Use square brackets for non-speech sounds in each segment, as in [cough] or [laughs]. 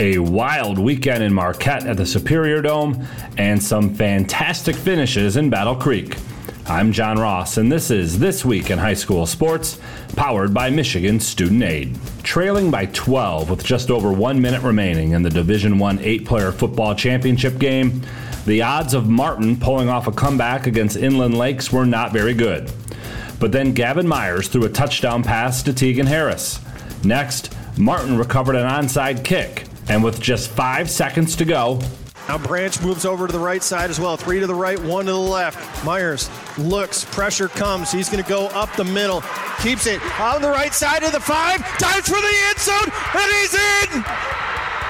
a wild weekend in Marquette at the Superior Dome, and some fantastic finishes in Battle Creek. I'm John Ross, and this is This Week in High School Sports, powered by Michigan Student Aid. Trailing by 12 with just over one minute remaining in the Division One eight-player football championship game, the odds of Martin pulling off a comeback against Inland Lakes were not very good. But then Gavin Myers threw a touchdown pass to Tegan Harris. Next, Martin recovered an onside kick and with just five seconds to go, now Branch moves over to the right side as well. Three to the right, one to the left. Myers looks, pressure comes. He's going to go up the middle, keeps it on the right side of the five, dives for the end zone, and he's in.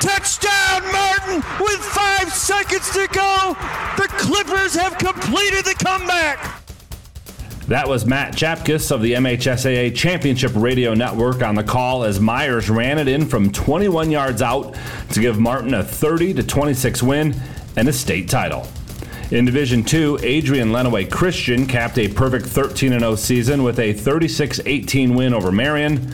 Touchdown, Martin, with five seconds to go. The Clippers have completed the comeback. That was Matt Chapkus of the MHSAA Championship Radio Network on the call as Myers ran it in from 21 yards out to give Martin a 30 to 26 win and a state title. In Division 2, Adrian Lenawee Christian capped a perfect 13 0 season with a 36 18 win over Marion.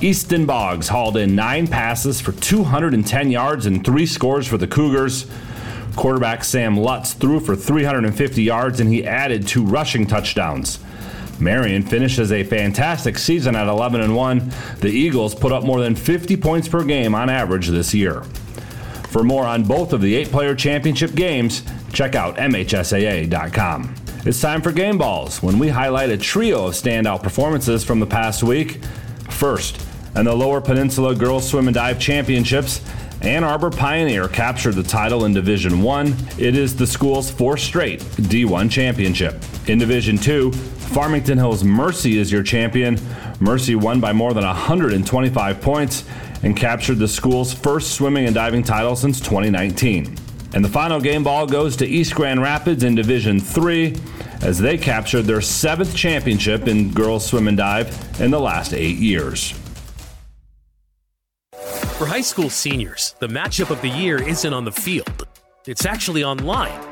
Easton Boggs hauled in nine passes for 210 yards and three scores for the Cougars. Quarterback Sam Lutz threw for 350 yards and he added two rushing touchdowns. Marion finishes a fantastic season at 11 and 1. The Eagles put up more than 50 points per game on average this year. For more on both of the eight player championship games, check out MHSAA.com. It's time for Game Balls when we highlight a trio of standout performances from the past week. First, in the Lower Peninsula Girls Swim and Dive Championships, Ann Arbor Pioneer captured the title in Division 1. It is the school's fourth straight D1 championship. In Division 2, Farmington Hills Mercy is your champion. Mercy won by more than 125 points and captured the school's first swimming and diving title since 2019. And the final game ball goes to East Grand Rapids in Division 3 as they captured their seventh championship in girls swim and dive in the last eight years. For high school seniors, the matchup of the year isn't on the field, it's actually online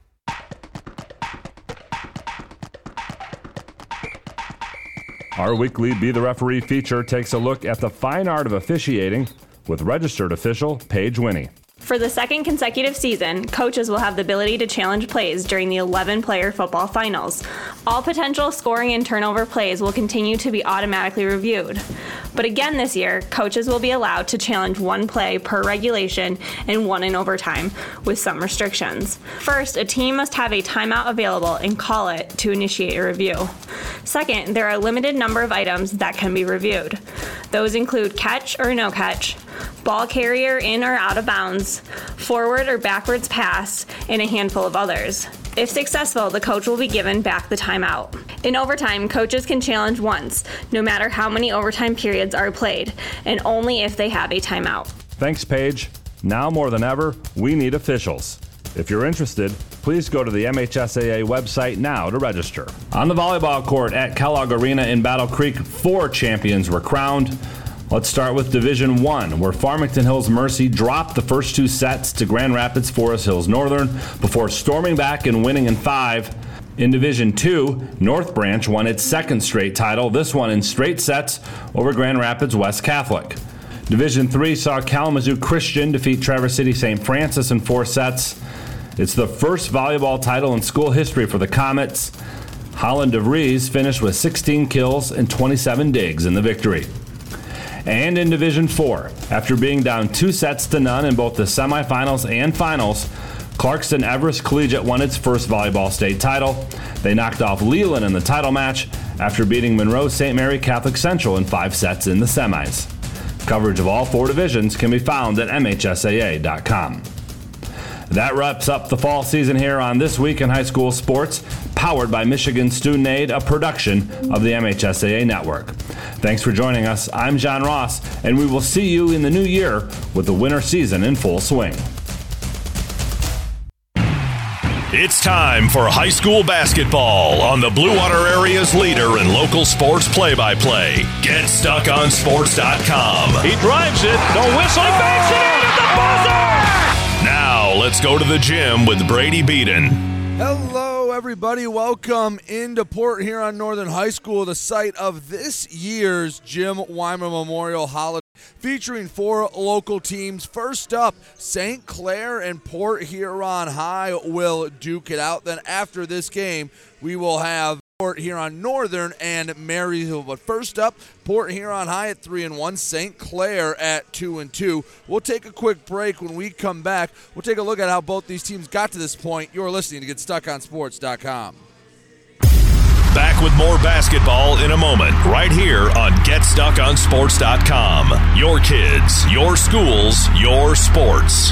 Our weekly Be the Referee feature takes a look at the fine art of officiating with registered official Paige Winnie. For the second consecutive season, coaches will have the ability to challenge plays during the 11 player football finals. All potential scoring and turnover plays will continue to be automatically reviewed. But again this year, coaches will be allowed to challenge one play per regulation and one in overtime, with some restrictions. First, a team must have a timeout available and call it to initiate a review. Second, there are a limited number of items that can be reviewed. Those include catch or no catch, ball carrier in or out of bounds, forward or backwards pass, and a handful of others. If successful, the coach will be given back the timeout. In overtime, coaches can challenge once, no matter how many overtime periods are played, and only if they have a timeout. Thanks, Paige. Now more than ever, we need officials. If you're interested, please go to the MHSAA website now to register. On the volleyball court at Kellogg Arena in Battle Creek, four champions were crowned. Let's start with Division 1, where Farmington Hills Mercy dropped the first two sets to Grand Rapids Forest Hills Northern before storming back and winning in five. In Division 2, North Branch won its second straight title, this one in straight sets over Grand Rapids West Catholic. Division 3 saw Kalamazoo Christian defeat Traverse City St. Francis in four sets. It's the first volleyball title in school history for the Comets. Holland DeVries finished with 16 kills and 27 digs in the victory and in Division 4. After being down two sets to none in both the semifinals and finals, Clarkston Everest Collegiate won its first volleyball state title. They knocked off Leland in the title match after beating Monroe St. Mary Catholic Central in five sets in the semis. Coverage of all four divisions can be found at MHSAA.com. That wraps up the fall season here on This Week in High School Sports, powered by Michigan Student Aid, a production of the MHSAA Network. Thanks for joining us. I'm John Ross, and we will see you in the new year with the winter season in full swing. It's time for high school basketball on the Blue Water Area's leader in local sports play by play. GetStuckOnSports.com. He drives it, the whistle, he banks it in at the buzzer! Let's go to the gym with Brady Beaton. Hello, everybody. Welcome into Port Huron Northern High School, the site of this year's Jim Whymer Memorial Holiday, featuring four local teams. First up, St. Clair and Port Huron High will duke it out. Then, after this game, we will have Port Huron Northern and Marysville. But first up, Port Huron High at three and one, St. Clair at two and two. We'll take a quick break. When we come back, we'll take a look at how both these teams got to this point. You're listening to GetStuckOnSports.com. Back with more basketball in a moment, right here on GetStuckOnSports.com. Your kids, your schools, your sports.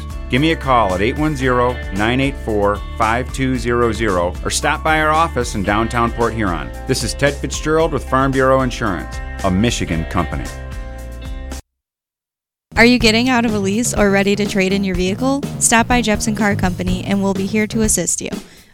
Give me a call at 810 984 5200 or stop by our office in downtown Port Huron. This is Ted Fitzgerald with Farm Bureau Insurance, a Michigan company. Are you getting out of a lease or ready to trade in your vehicle? Stop by Jepson Car Company and we'll be here to assist you.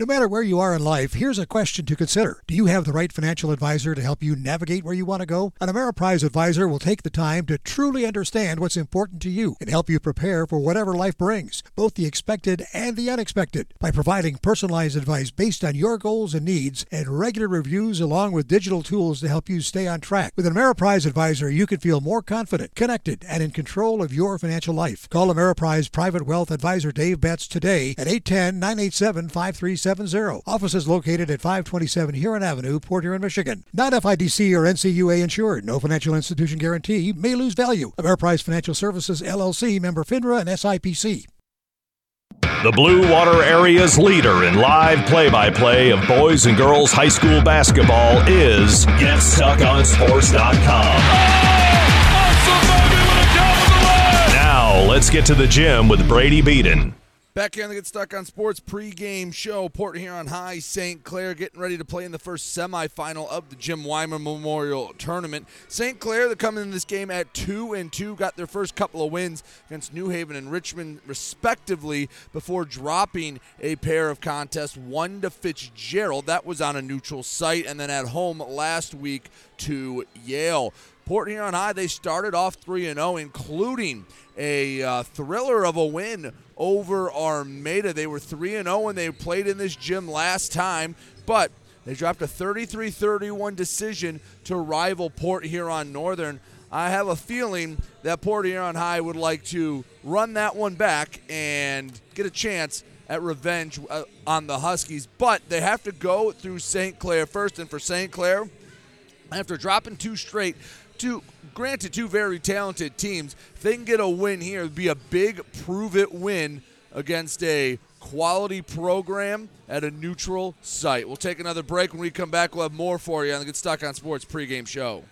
No matter where you are in life, here's a question to consider. Do you have the right financial advisor to help you navigate where you want to go? An Ameriprise advisor will take the time to truly understand what's important to you and help you prepare for whatever life brings, both the expected and the unexpected, by providing personalized advice based on your goals and needs and regular reviews along with digital tools to help you stay on track. With an Ameriprise advisor, you can feel more confident, connected, and in control of your financial life. Call Ameriprise Private Wealth Advisor Dave Betts today at 810 987 5370. Offices located at 527 Huron Avenue, Port Huron, Michigan. Not FDIC or NCUA insured. No financial institution guarantee. May lose value. Ameriprise Financial Services, LLC, member FINRA and SIPC. The Blue Water Area's leader in live play by play of boys and girls high school basketball is GetStuckOnSports.com. Now, let's get to the gym with Brady Beaton. Back here on the Get Stuck on Sports pregame show, Port Huron High, St. Clair getting ready to play in the first semifinal of the Jim Whymer Memorial Tournament. St. Clair, they're coming in this game at two and two, got their first couple of wins against New Haven and Richmond, respectively, before dropping a pair of contests, one to Fitzgerald. That was on a neutral site, and then at home last week to Yale. Port Huron High, they started off 3 0, including a uh, thriller of a win over Armada. They were 3 0 when they played in this gym last time, but they dropped a 33 31 decision to rival Port Huron Northern. I have a feeling that Port Huron High would like to run that one back and get a chance at revenge uh, on the Huskies, but they have to go through St. Clair first. And for St. Clair, after dropping two straight, two granted two very talented teams, if they can get a win here, it'd be a big prove it win against a quality program at a neutral site. We'll take another break. When we come back, we'll have more for you on the Get Stuck on Sports pregame show.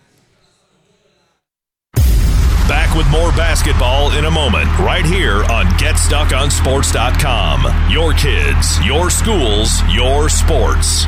Back with more basketball in a moment, right here on GetStuckOnSports.com. Your kids, your schools, your sports.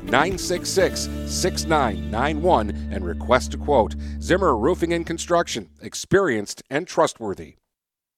966 6991 and request a quote. Zimmer Roofing and Construction, experienced and trustworthy.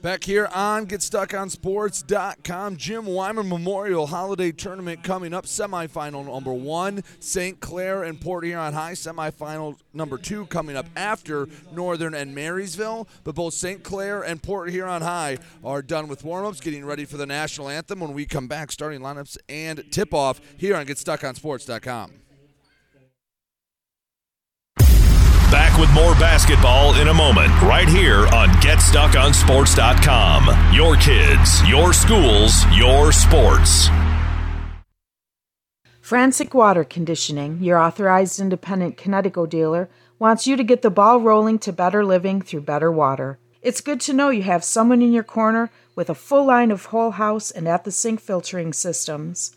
Back here on GetStuckOnSports.com, Jim Whymer Memorial Holiday Tournament coming up. Semifinal number one, St. Clair and Port Huron High. Semifinal number two coming up after Northern and Marysville. But both St. Clair and Port Huron High are done with warm-ups, getting ready for the national anthem. When we come back, starting lineups and tip-off here on GetStuckOnSports.com. Back with more basketball in a moment, right here on GetStuckOnSports.com. Your kids, your schools, your sports. Frantic Water Conditioning, your authorized independent Kinetico dealer, wants you to get the ball rolling to better living through better water. It's good to know you have someone in your corner with a full line of whole house and at the sink filtering systems.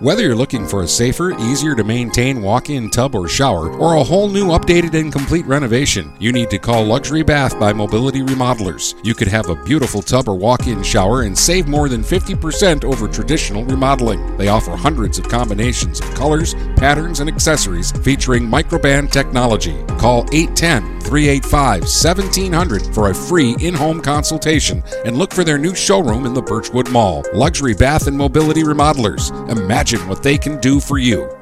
Whether you're looking for a safer, easier to maintain walk in tub or shower, or a whole new updated and complete renovation, you need to call Luxury Bath by Mobility Remodelers. You could have a beautiful tub or walk in shower and save more than 50% over traditional remodeling. They offer hundreds of combinations of colors, patterns, and accessories featuring microband technology. Call 810 385 1700 for a free in home consultation and look for their new showroom in the Birchwood Mall. Luxury Bath and Mobility Remodelers. Imagine what they can do for you.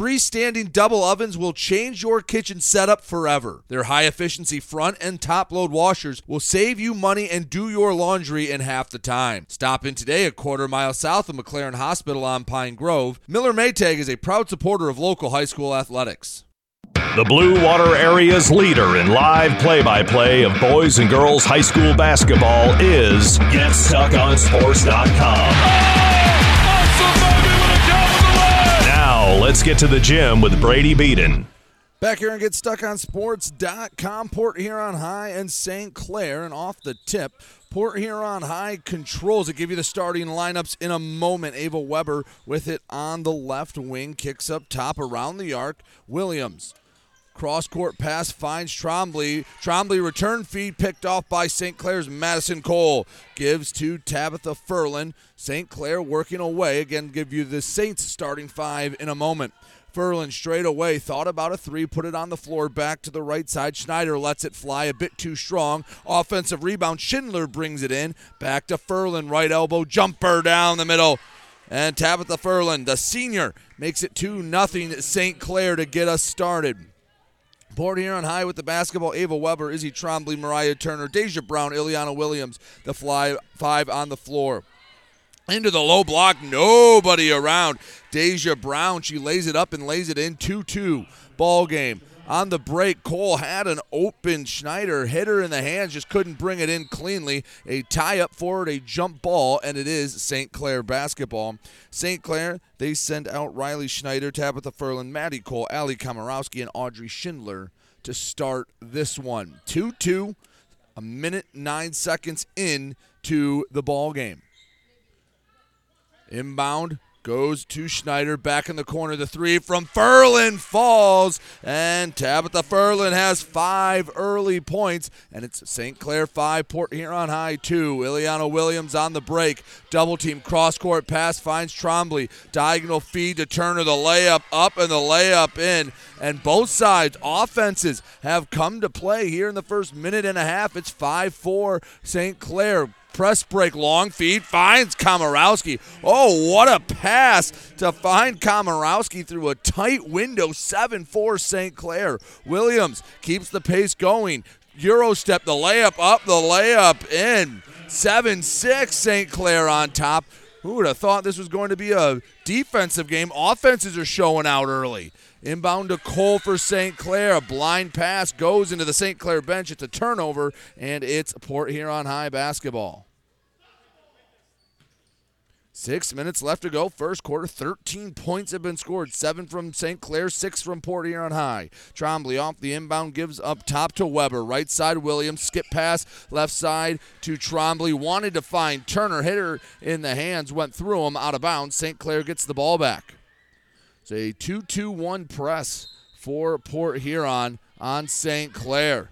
Freestanding double ovens will change your kitchen setup forever. Their high efficiency front and top load washers will save you money and do your laundry in half the time. Stop in today a quarter mile south of McLaren Hospital on Pine Grove. Miller Maytag is a proud supporter of local high school athletics. The Blue Water Area's leader in live play by play of boys and girls high school basketball is GetStuckOnSports.com. Now, let's get to the gym with Brady Beaton. Back here and get stuck on sports.com. Port Huron High and St. Clair. And off the tip, Port Huron High controls it. Give you the starting lineups in a moment. Ava Weber with it on the left wing. Kicks up top around the arc. Williams. Cross court pass finds Trombley. Trombley return feed picked off by St. Clair's Madison Cole. Gives to Tabitha Furlan. St. Clair working away. Again, give you the Saints starting five in a moment. Furlan straight away thought about a three, put it on the floor, back to the right side. Schneider lets it fly a bit too strong. Offensive rebound. Schindler brings it in. Back to Furlan, right elbow jumper down the middle. And Tabitha Furlan, the senior, makes it 2 nothing St. Clair to get us started. Port Huron High with the basketball. Ava Weber, Izzy Trombley, Mariah Turner, Deja Brown, Ileana Williams. The fly five on the floor. Into the low block, nobody around. Deja Brown, she lays it up and lays it in 2 2 ball game. On the break, Cole had an open Schneider, hitter in the hands, just couldn't bring it in cleanly. A tie up forward, a jump ball, and it is St. Clair basketball. St. Clair, they send out Riley Schneider, Tabitha Furlan, Maddie Cole, Ali Komorowski, and Audrey Schindler to start this one. 2 2, a minute, nine seconds in to the ball game. Inbound Goes to Schneider back in the corner. The three from Furlan falls. And Tabitha Furlan has five early points. And it's St. Clair five, Port Huron High two. Ileana Williams on the break. Double team cross court pass finds Trombley. Diagonal feed to Turner. The layup up and the layup in. And both sides, offenses, have come to play here in the first minute and a half. It's 5 4 St. Clair press break, long feed, finds Komorowski. Oh, what a pass to find Komorowski through a tight window, 7 4 St. Clair. Williams keeps the pace going. Euro step, the layup up, the layup in. 7 6 St. Clair on top. Who would have thought this was going to be a defensive game? Offenses are showing out early. Inbound to Cole for St. Clair. A blind pass goes into the St. Clair bench. It's a turnover, and it's Port Huron High basketball. Six minutes left to go. First quarter, 13 points have been scored. Seven from St. Clair, six from Port Huron High. Trombley off the inbound, gives up top to Weber. Right side, Williams. Skip pass, left side to Trombley. Wanted to find Turner. Hit her in the hands, went through him, out of bounds. St. Clair gets the ball back. It's a 2 2 1 press for Port Huron on St. Clair.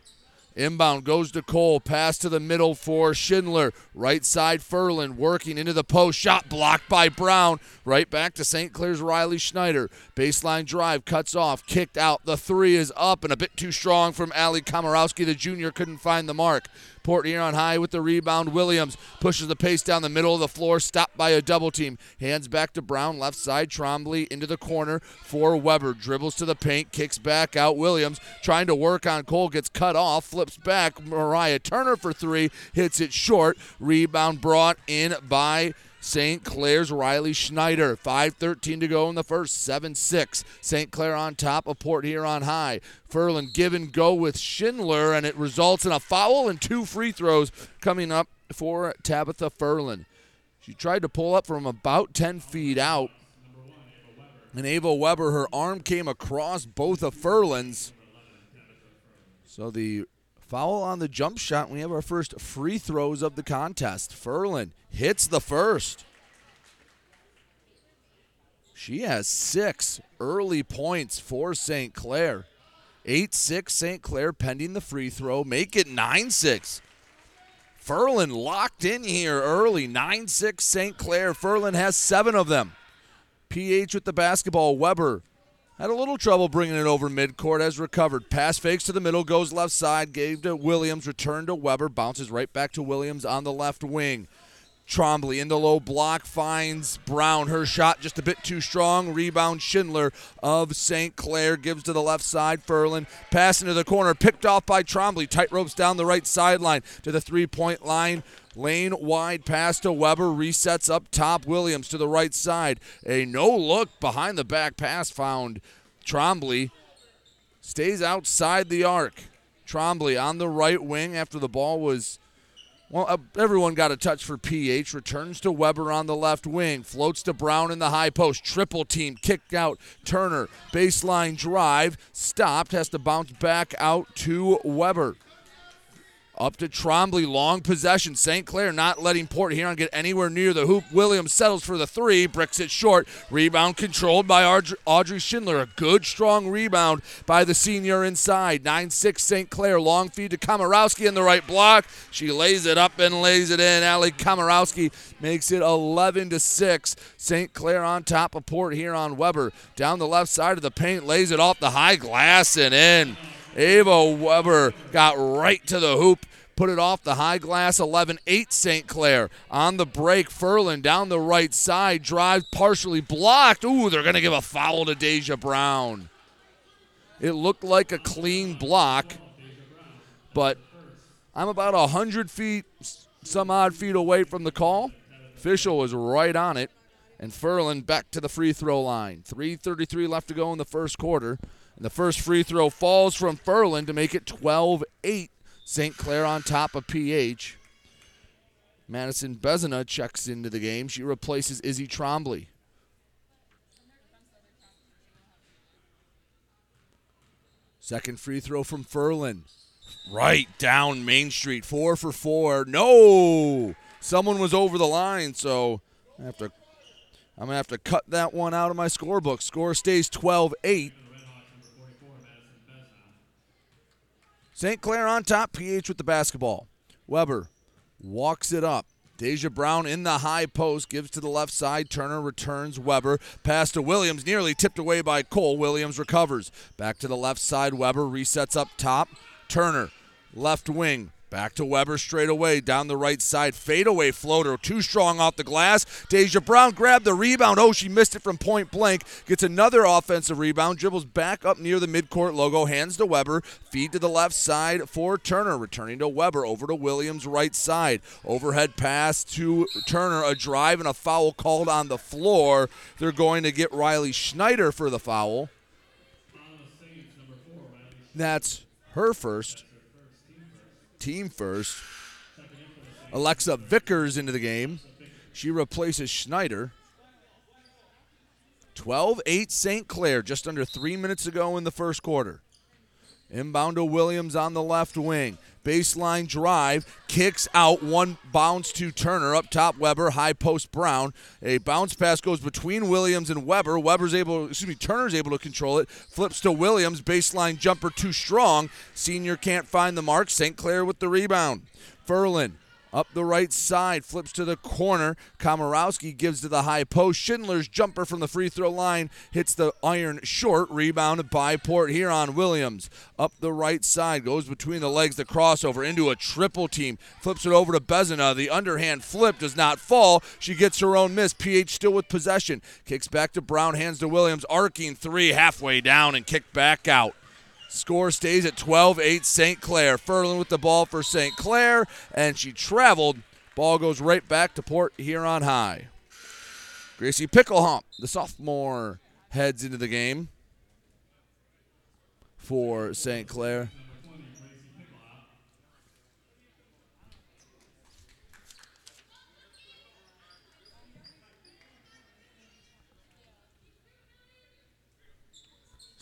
Inbound goes to Cole. Pass to the middle for Schindler. Right side Furlan working into the post. Shot blocked by Brown. Right back to St. Clair's Riley Schneider. Baseline drive cuts off. Kicked out. The three is up and a bit too strong from Ali Komorowski. The junior couldn't find the mark. Port Huron high with the rebound. Williams pushes the pace down the middle of the floor, stopped by a double team. Hands back to Brown, left side. Trombley into the corner for Weber. Dribbles to the paint, kicks back out. Williams trying to work on Cole, gets cut off, flips back. Mariah Turner for three, hits it short. Rebound brought in by St. Clair's Riley Schneider. 5.13 to go in the first. 7 6. St. Clair on top of Port Huron High. Furlan give and go with Schindler, and it results in a foul and two free throws coming up for Tabitha Furlan. She tried to pull up from about 10 feet out. And Ava Weber, her arm came across both of Furlan's. So the foul on the jump shot. We have our first free throws of the contest. Furlan hits the first. She has six early points for St. Clair. 8 6 St. Clair pending the free throw. Make it 9 6. Furlan locked in here early. 9 6 St. Clair. Furlan has seven of them. PH with the basketball. Weber had a little trouble bringing it over midcourt, has recovered. Pass fakes to the middle, goes left side, gave to Williams, return to Weber, bounces right back to Williams on the left wing. Trombley in the low block finds Brown. Her shot just a bit too strong. Rebound Schindler of St. Clair gives to the left side. Furlan pass into the corner, picked off by Trombley. Tight ropes down the right sideline to the three point line. Lane wide pass to Weber. Resets up top. Williams to the right side. A no look behind the back pass found Trombley. Stays outside the arc. Trombley on the right wing after the ball was. Well, uh, everyone got a touch for PH. Returns to Weber on the left wing. Floats to Brown in the high post. Triple team. Kicked out. Turner. Baseline drive. Stopped. Has to bounce back out to Weber. Up to Trombley, long possession. St. Clair not letting Port Huron get anywhere near the hoop. Williams settles for the three, bricks it short. Rebound controlled by Audrey Schindler. A good, strong rebound by the senior inside. 9 6 St. Clair. Long feed to Komorowski in the right block. She lays it up and lays it in. Ali Komorowski makes it 11 to 6. St. Clair on top of Port Huron. Weber down the left side of the paint, lays it off the high glass and in. Ava Weber got right to the hoop put it off the high glass 11 8 St. Clair. On the break, Furlan down the right side, drive partially blocked. Ooh, they're going to give a foul to Deja Brown. It looked like a clean block, but I'm about 100 feet, some odd feet away from the call. Official was right on it, and Furlan back to the free throw line. 3.33 left to go in the first quarter. And the first free throw falls from Furlan to make it 12 8 St. Clair on top of PH. Madison Bezina checks into the game. She replaces Izzy Trombley. Second free throw from Furlan. Right down Main Street. Four for four. No! Someone was over the line, so I have to I'm to have to cut that one out of my scorebook. Score stays 12 St. Clair on top, PH with the basketball. Weber walks it up. Deja Brown in the high post, gives to the left side. Turner returns Weber. Pass to Williams, nearly tipped away by Cole. Williams recovers. Back to the left side. Weber resets up top. Turner, left wing. Back to Weber straight away down the right side. Fadeaway floater, too strong off the glass. Deja Brown grabbed the rebound. Oh, she missed it from point blank. Gets another offensive rebound. Dribbles back up near the midcourt logo. Hands to Weber. Feed to the left side for Turner. Returning to Weber. Over to Williams right side. Overhead pass to Turner. A drive and a foul called on the floor. They're going to get Riley Schneider for the foul. That's her first team first. Alexa Vickers into the game. She replaces Schneider. 12 8 St. Clair, just under three minutes ago in the first quarter. Inbound to Williams on the left wing. Baseline drive, kicks out, one bounce to Turner. Up top, Weber, high post Brown. A bounce pass goes between Williams and Weber. Weber's able, excuse me, Turner's able to control it. Flips to Williams, baseline jumper too strong. Senior can't find the mark. St. Clair with the rebound. Furlan up the right side, flips to the corner. Komorowski gives to the high post. Schindler's jumper from the free throw line hits the iron short. Rebounded by Port Huron Williams up the right side, goes between the legs, the crossover into a triple team. Flips it over to Bezina. The underhand flip does not fall. She gets her own miss. PH still with possession. Kicks back to Brown, hands to Williams. Arcing three halfway down and kicked back out. Score stays at 12 8 St. Clair. Furlan with the ball for St. Clair, and she traveled. Ball goes right back to Port Huron High. Gracie Picklehump, the sophomore, heads into the game for St. Clair.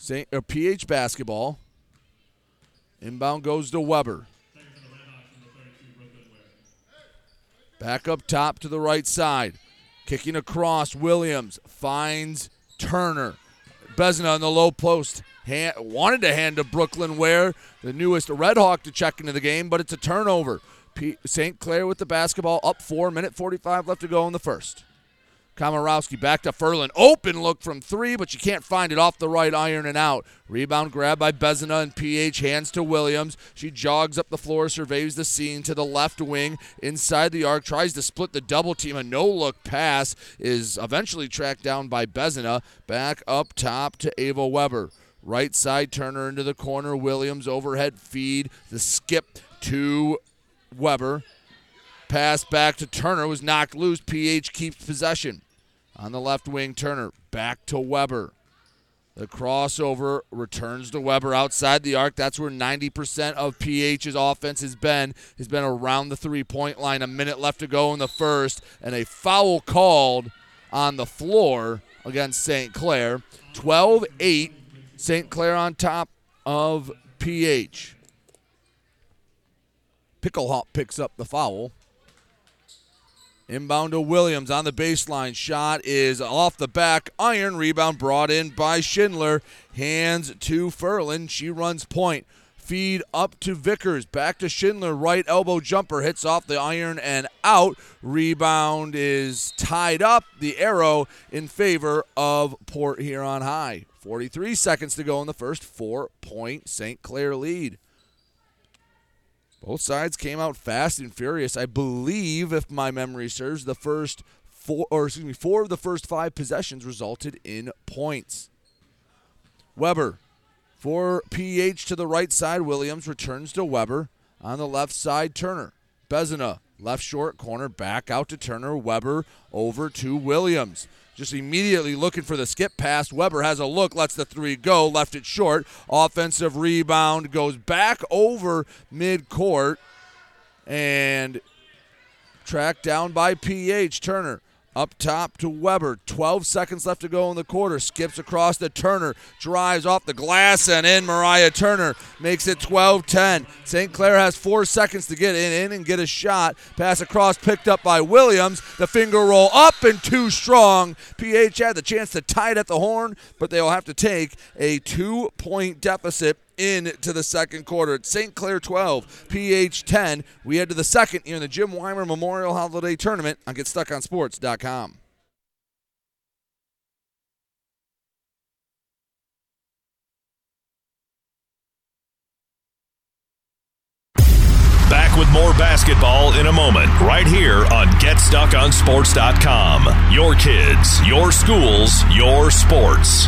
St. Or uh, PH basketball. Inbound goes to Weber. Back up top to the right side. Kicking across, Williams finds Turner. Bezina in the low post. Hand, wanted to hand to Brooklyn Ware, the newest Red Hawk to check into the game, but it's a turnover. P- St. Clair with the basketball up four, minute 45 left to go in the first. Komorowski back to Furlan. Open look from three, but you can't find it off the right iron and out. Rebound grab by Bezina and PH. Hands to Williams. She jogs up the floor, surveys the scene to the left wing, inside the arc, tries to split the double team. A no look pass is eventually tracked down by Bezina. Back up top to Ava Weber. Right side Turner into the corner. Williams overhead feed. The skip to Weber. Pass back to Turner was knocked loose. PH keeps possession. On the left wing, Turner back to Weber. The crossover returns to Weber outside the arc. That's where 90% of PH's offense has been. Has been around the three-point line. A minute left to go in the first, and a foul called on the floor against St. Clair. 12-8. St. Clair on top of PH. Picklehop picks up the foul. Inbound to Williams on the baseline. Shot is off the back. Iron rebound brought in by Schindler. Hands to Furlan. She runs point. Feed up to Vickers. Back to Schindler. Right elbow jumper hits off the iron and out. Rebound is tied up. The arrow in favor of Port Huron High. 43 seconds to go in the first. Four point St. Clair lead. Both sides came out fast and furious. I believe, if my memory serves, the first four, or excuse me, four of the first five possessions resulted in points. Weber for PH to the right side. Williams returns to Weber. On the left side, Turner. Bezina, left short corner, back out to Turner. Weber over to Williams. Just immediately looking for the skip pass. Weber has a look, lets the three go, left it short. Offensive rebound goes back over midcourt and tracked down by PH. Turner Up top to Weber. 12 seconds left to go in the quarter. Skips across to Turner. Drives off the glass and in. Mariah Turner makes it 12 10. St. Clair has four seconds to get in, in and get a shot. Pass across picked up by Williams. The finger roll up and too strong. PH had the chance to tie it at the horn, but they'll have to take a two point deficit into the second quarter. It's St. Clair 12, PH 10. We head to the second here in the Jim Whymer Memorial Holiday Tournament on GetStuckOnSports.com. Back with more basketball in a moment, right here on GetStuckOnSports.com. Your kids, your schools, your sports.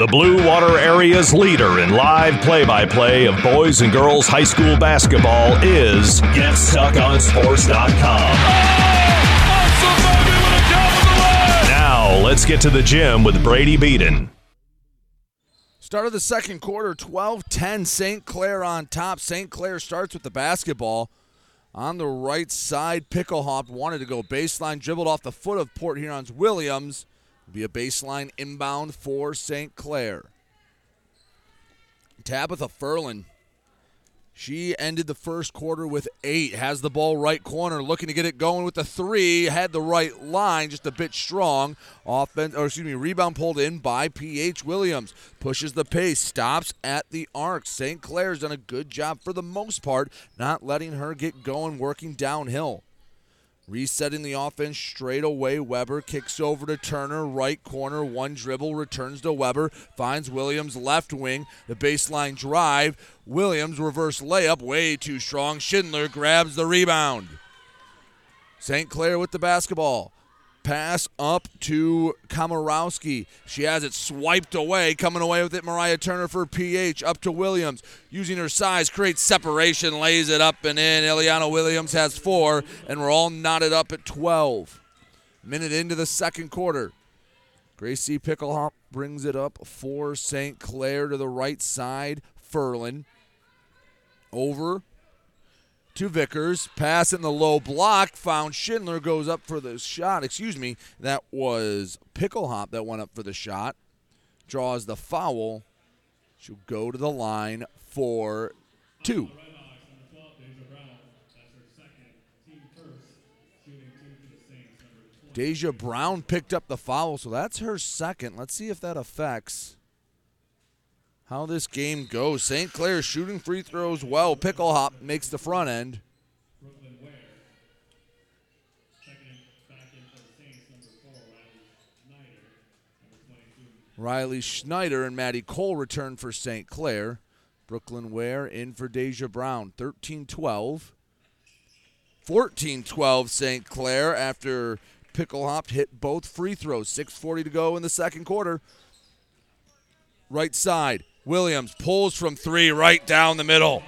The Blue Water Area's leader in live play by play of boys and girls high school basketball is GetStuckOnSports.com. Now, let's get to the gym with Brady Beaton. Start of the second quarter, 12 10, St. Clair on top. St. Clair starts with the basketball. On the right side, Picklehop wanted to go baseline, dribbled off the foot of Port Huron's Williams. Be a baseline inbound for St. Clair. Tabitha Furlan. She ended the first quarter with eight. Has the ball right corner, looking to get it going with the three. Had the right line, just a bit strong. Offense, or excuse me, rebound pulled in by P.H. Williams. Pushes the pace, stops at the arc. St. Clair's done a good job for the most part, not letting her get going, working downhill. Resetting the offense straight away. Weber kicks over to Turner, right corner, one dribble, returns to Weber, finds Williams left wing, the baseline drive. Williams reverse layup, way too strong. Schindler grabs the rebound. St. Clair with the basketball. Pass up to Komorowski. She has it swiped away. Coming away with it, Mariah Turner for PH. Up to Williams. Using her size, creates separation, lays it up and in. Eliana Williams has four, and we're all knotted up at 12. Minute into the second quarter. Gracie Picklehop brings it up for St. Clair to the right side. Furlan. Over to Vickers. Pass in the low block. Found Schindler. Goes up for the shot. Excuse me. That was Picklehop that went up for the shot. Draws the foul. She'll go to the line for two. Deja Brown picked up the foul, so that's her second. Let's see if that affects how this game goes. St. Clair shooting free throws well. Picklehop makes the front end. Riley Schneider and Maddie Cole return for St. Clair. Brooklyn Ware in for Deja Brown. 13 12. 14 12 St. Clair after Picklehop hit both free throws. 6.40 to go in the second quarter. Right side. Williams pulls from three right down the middle.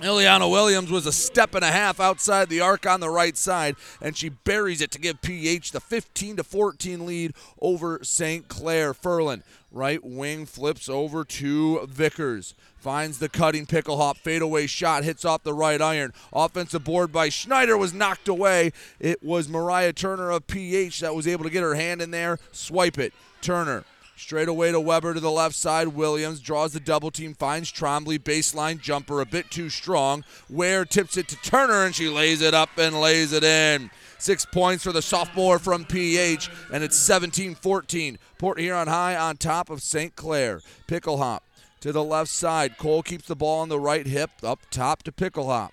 Ileana Williams was a step and a half outside the arc on the right side, and she buries it to give PH the 15 to 14 lead over St. Clair. Furlan, right wing, flips over to Vickers. Finds the cutting Picklehop fadeaway shot, hits off the right iron. Offensive board by Schneider was knocked away. It was Mariah Turner of PH that was able to get her hand in there, swipe it. Turner Straight away to Weber to the left side. Williams draws the double team, finds Trombley. Baseline jumper a bit too strong. Ware tips it to Turner, and she lays it up and lays it in. Six points for the sophomore from PH, and it's 17 14. Port Huron High on top of St. Clair. Picklehop to the left side. Cole keeps the ball on the right hip, up top to Picklehop.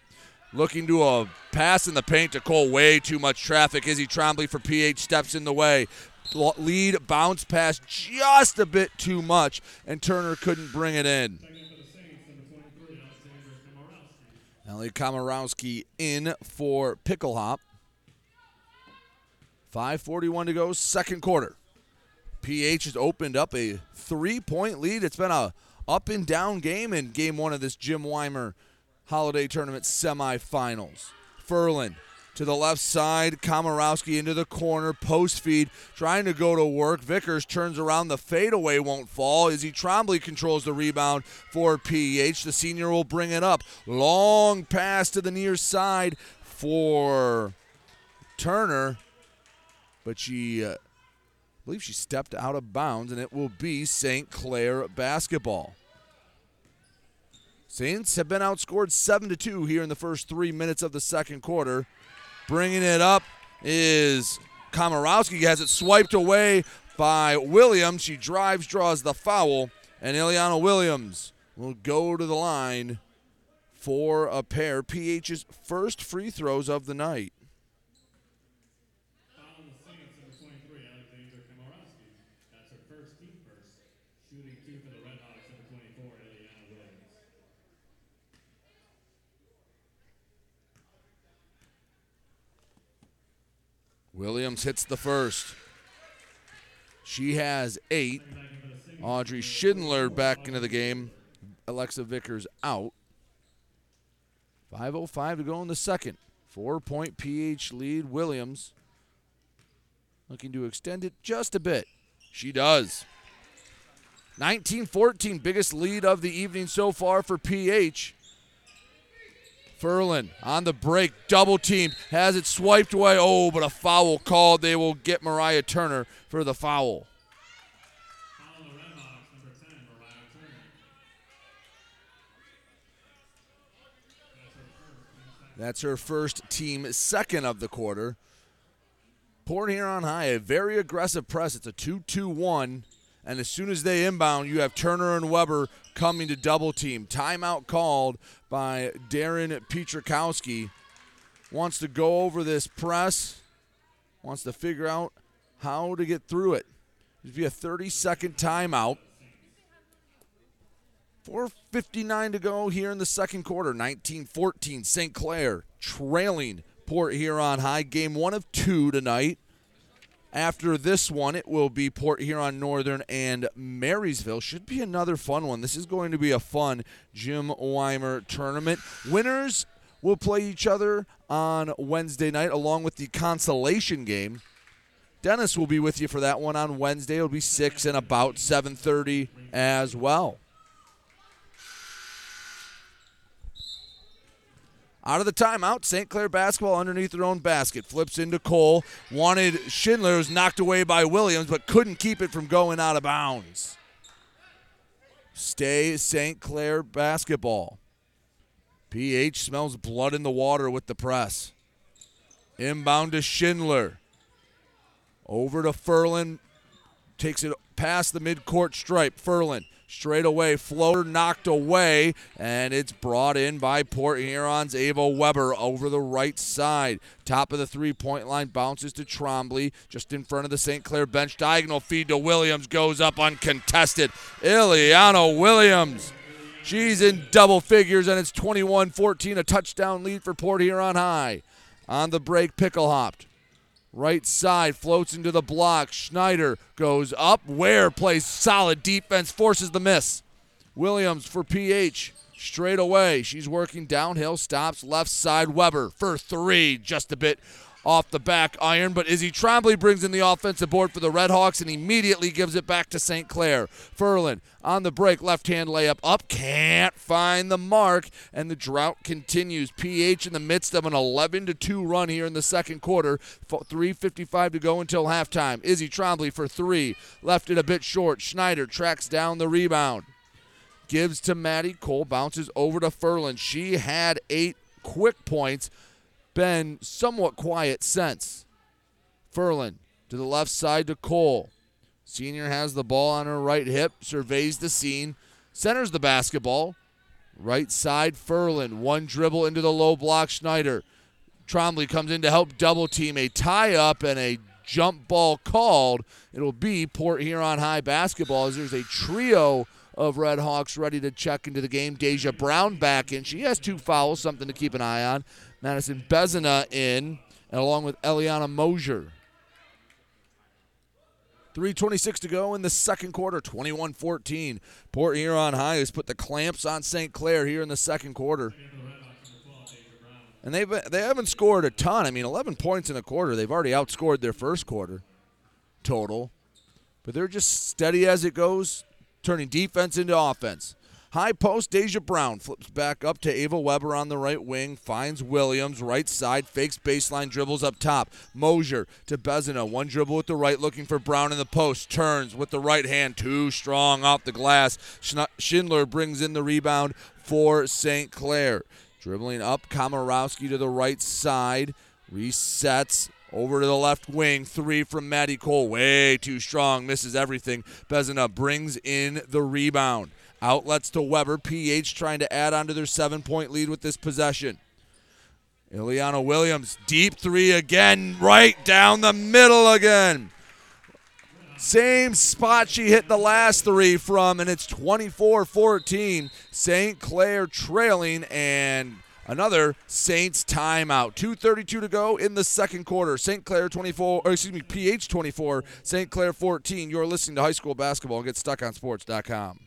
Looking to a pass in the paint to Cole. Way too much traffic. Izzy Trombley for PH steps in the way lead bounce pass just a bit too much, and Turner couldn't bring it in. Ellie Komorowski in for Picklehop. 5.41 to go, second quarter. PH has opened up a three point lead. It's been a up and down game in game one of this Jim Whymer Holiday Tournament semifinals. Furlan to the left side, Komorowski into the corner, post feed, trying to go to work. Vickers turns around, the fadeaway won't fall. Izzy Trombley controls the rebound for PH. The senior will bring it up. Long pass to the near side for Turner, but she, uh, I believe she stepped out of bounds, and it will be St. Clair basketball. Saints have been outscored 7 to 2 here in the first three minutes of the second quarter. Bringing it up is Komorowski. Has it swiped away by Williams. She drives, draws the foul, and Ileana Williams will go to the line for a pair. PH's first free throws of the night. Williams hits the first. She has eight. Audrey Schindler back into the game. Alexa Vickers out. 5.05 to go in the second. Four point PH lead. Williams looking to extend it just a bit. She does. 19 14, biggest lead of the evening so far for PH. Furlan on the break, double teamed, has it swiped away. Oh, but a foul called. They will get Mariah Turner for the foul. That's her first team second of the quarter. Port Huron High, a very aggressive press. It's a 2 2 1. And as soon as they inbound, you have Turner and Weber coming to double team. Timeout called by Darren Petrakowski. Wants to go over this press, wants to figure out how to get through it. It'd be a 30 second timeout. 4.59 to go here in the second quarter. 19 14, St. Clair trailing Port Huron High. Game one of two tonight. After this one, it will be Port Huron Northern and Marysville. Should be another fun one. This is going to be a fun Jim Whymer tournament. Winners will play each other on Wednesday night along with the consolation game. Dennis will be with you for that one on Wednesday. It'll be 6 and about 7:30 as well. Out of the timeout, St. Clair basketball underneath their own basket. Flips into Cole. Wanted Schindler, was knocked away by Williams, but couldn't keep it from going out of bounds. Stay St. Clair basketball. PH smells blood in the water with the press. Inbound to Schindler. Over to Furlan. Takes it past the midcourt stripe. Furlan straight away. Floater knocked away, and it's brought in by Port Huron's Ava Weber over the right side. Top of the three point line bounces to Trombley, just in front of the St. Clair bench. Diagonal feed to Williams goes up uncontested. Ileana Williams. She's in double figures, and it's 21 14, a touchdown lead for Port Huron High. On the break, Picklehop. Right side floats into the block. Schneider goes up. Ware plays solid defense, forces the miss. Williams for PH. Straight away. She's working downhill, stops left side. Weber for three. Just a bit off the back iron, but Izzy Trombley brings in the offensive board for the Redhawks and immediately gives it back to St. Clair. Furlan on the break, left hand layup up, can't find the mark, and the drought continues. PH in the midst of an 11 to 2 run here in the second quarter. 3.55 to go until halftime. Izzy Trombley for three, left it a bit short. Schneider tracks down the rebound. Gives to Maddie Cole, bounces over to Furlan. She had eight quick points been somewhat quiet since. Furlan to the left side to Cole. Senior has the ball on her right hip, surveys the scene, centers the basketball. Right side, Furlan. One dribble into the low block, Schneider. Trombley comes in to help double team. A tie up and a jump ball called. It'll be Port Huron High basketball as there's a trio of Red Hawks ready to check into the game. Deja Brown back in. She has two fouls, something to keep an eye on. Madison Bezina in, and along with Eliana Mosier. 3.26 to go in the second quarter, 21 14. Port Huron High has put the clamps on St. Clair here in the second quarter. And they've they haven't scored a ton. I mean, 11 points in a quarter. They've already outscored their first quarter total. But they're just steady as it goes, turning defense into offense. High post, Deja Brown flips back up to Ava Weber on the right wing, finds Williams, right side, fakes baseline, dribbles up top. Mosier to Bezina, one dribble with the right, looking for Brown in the post, turns with the right hand, too strong off the glass. Schindler brings in the rebound for St. Clair. Dribbling up, Komorowski to the right side, resets, over to the left wing, three from Maddie Cole. Way too strong, misses everything. Bezina brings in the rebound. Outlets to Weber. PH trying to add on to their seven point lead with this possession. Ileana Williams, deep three again, right down the middle again. Same spot she hit the last three from, and it's 24 14. St. Clair trailing, and another Saints timeout. 2.32 to go in the second quarter. St. Clair 24, or excuse me, PH 24, St. Clair 14. You're listening to high school basketball get stuck on sports.com.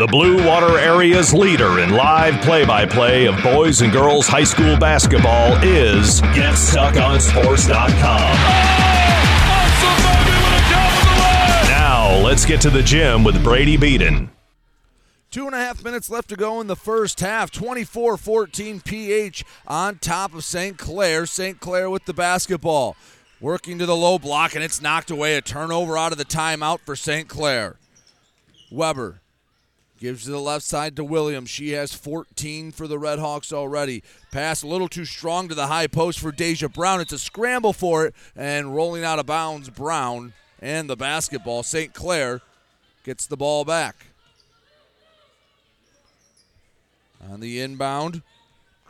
The Blue Water Area's leader in live play by play of boys and girls high school basketball is GetStuckOnSports.com. Now, let's get to the gym with Brady Beaton. Two and a half minutes left to go in the first half. 24 14 PH on top of St. Clair. St. Clair with the basketball. Working to the low block, and it's knocked away. A turnover out of the timeout for St. Clair. Weber Gives to the left side to Williams. She has 14 for the Red Hawks already. Pass a little too strong to the high post for Deja Brown. It's a scramble for it, and rolling out of bounds, Brown and the basketball. St. Clair gets the ball back. On the inbound,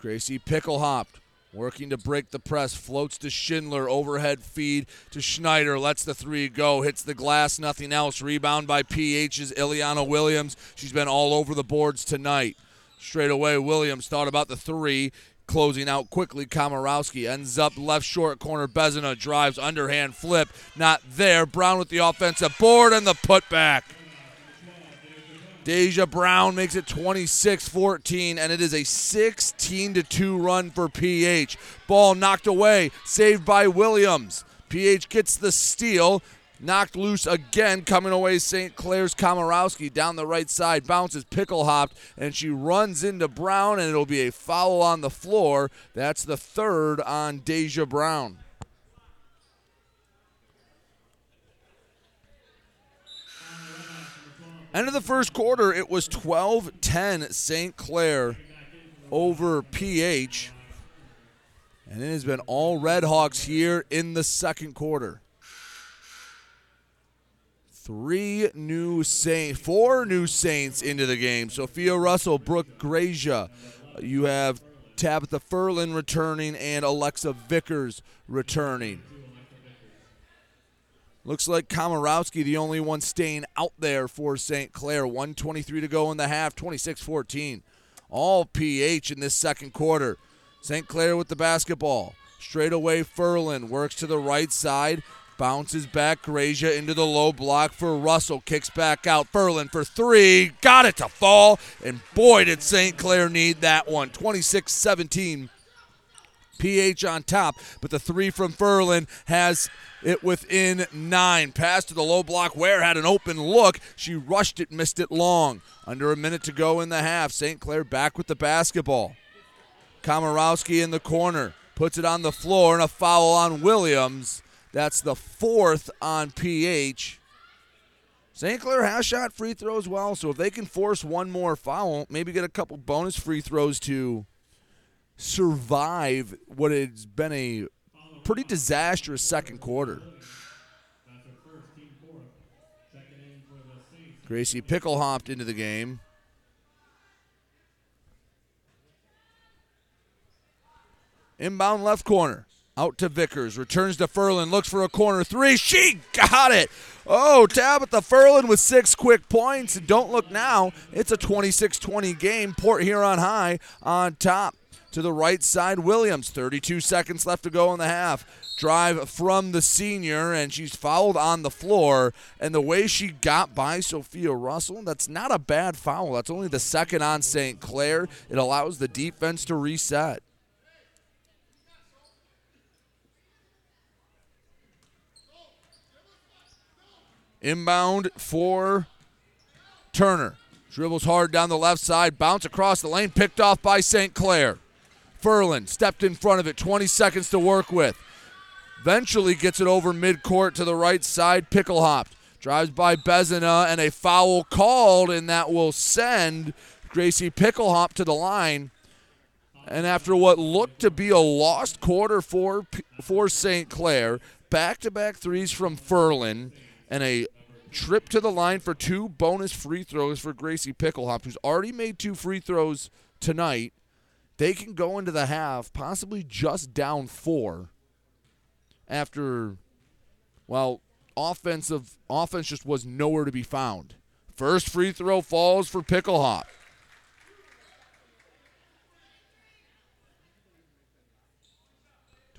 Gracie Picklehop Working to break the press, floats to Schindler, overhead feed to Schneider, lets the three go, hits the glass, nothing else. Rebound by PH's Ileana Williams. She's been all over the boards tonight. Straight away, Williams thought about the three, closing out quickly. Komorowski ends up left short corner. Bezina drives underhand flip, not there. Brown with the offensive board and the putback. Deja Brown makes it 26 14, and it is a 16 2 run for PH. Ball knocked away, saved by Williams. PH gets the steal. Knocked loose again, coming away St. Clair's Komorowski down the right side, bounces Picklehop, and she runs into Brown, and it'll be a foul on the floor. That's the third on Deja Brown. End of the first quarter, it was 12 10 St. Clair over PH. And it has been all Red Hawks here in the second quarter. Three new Saints, four new Saints into the game. Sophia Russell, Brooke Grazia. You have Tabitha Furlan returning and Alexa Vickers returning. Looks like Komorowski, the only one staying out there for St. Clair. 123 to go in the half, 26 14. All PH in this second quarter. St. Clair with the basketball. Straight away, Furlan works to the right side. Bounces back, Gracia into the low block for Russell. Kicks back out. Furlan for three. Got it to fall. And boy, did St. Clair need that one. 26 17. PH on top, but the three from Furlan has it within nine. Pass to the low block. Ware had an open look. She rushed it, missed it long. Under a minute to go in the half. St. Clair back with the basketball. Komorowski in the corner. Puts it on the floor and a foul on Williams. That's the fourth on PH. St. Clair has shot free throws well, so if they can force one more foul, maybe get a couple bonus free throws to survive what has been a pretty disastrous second quarter. Gracie Picklehop into the game. Inbound left corner. Out to Vickers. Returns to Furlan. Looks for a corner three. She got it. Oh, Tabitha Furlan with six quick points. Don't look now. It's a 26 20 game. Port Huron High on top. To the right side, Williams. 32 seconds left to go in the half. Drive from the senior, and she's fouled on the floor. And the way she got by Sophia Russell, that's not a bad foul. That's only the second on St. Clair. It allows the defense to reset. Inbound for Turner. Dribbles hard down the left side, bounce across the lane, picked off by St. Clair. Furlan stepped in front of it, 20 seconds to work with. Eventually gets it over midcourt to the right side, Picklehop. Drives by Bezina, and a foul called, and that will send Gracie Picklehop to the line. And after what looked to be a lost quarter for, for St. Clair, back to back threes from Furlan and a trip to the line for two bonus free throws for Gracie Picklehop, who's already made two free throws tonight. They can go into the half possibly just down four after, well, offensive offense just was nowhere to be found. First free throw falls for Picklehop.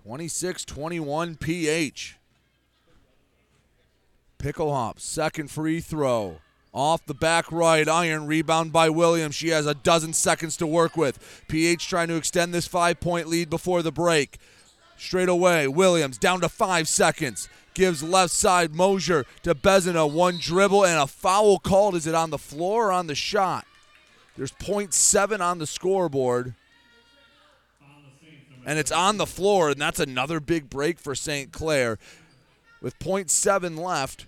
Twenty-six, twenty-one, PH. Picklehop, second free throw. Off the back right, iron rebound by Williams. She has a dozen seconds to work with. PH trying to extend this five point lead before the break. Straight away, Williams down to five seconds. Gives left side Mosier to Bezina. One dribble and a foul called. Is it on the floor or on the shot? There's 0.7 on the scoreboard. And it's on the floor, and that's another big break for St. Clair. With 0.7 left,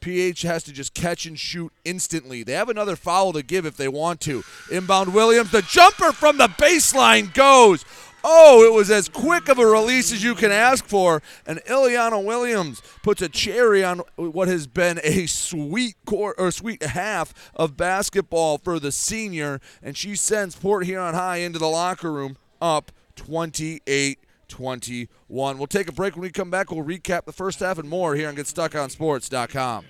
PH has to just catch and shoot instantly. They have another foul to give if they want to. Inbound Williams, the jumper from the baseline goes. Oh, it was as quick of a release as you can ask for. And Ileana Williams puts a cherry on what has been a sweet court or sweet half of basketball for the senior, and she sends Port Huron High into the locker room up 28 21. We'll take a break when we come back. We'll recap the first half and more here on GetStuckOnSports.com.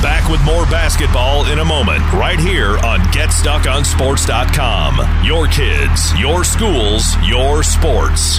Back with more basketball in a moment, right here on GetStuckOnSports.com. Your kids, your schools, your sports.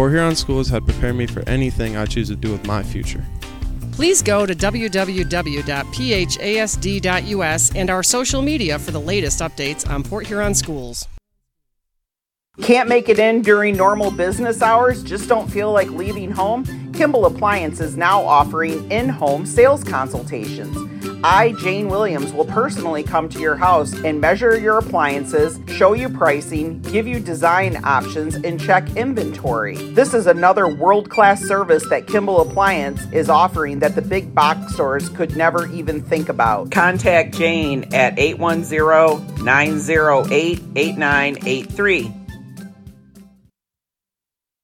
Port Huron Schools had prepared me for anything I choose to do with my future. Please go to www.phasd.us and our social media for the latest updates on Port Huron schools. Can't make it in during normal business hours? Just don't feel like leaving home? Kimball Appliance is now offering in home sales consultations. I, Jane Williams, will personally come to your house and measure your appliances, show you pricing, give you design options, and check inventory. This is another world class service that Kimball Appliance is offering that the big box stores could never even think about. Contact Jane at 810 908 8983.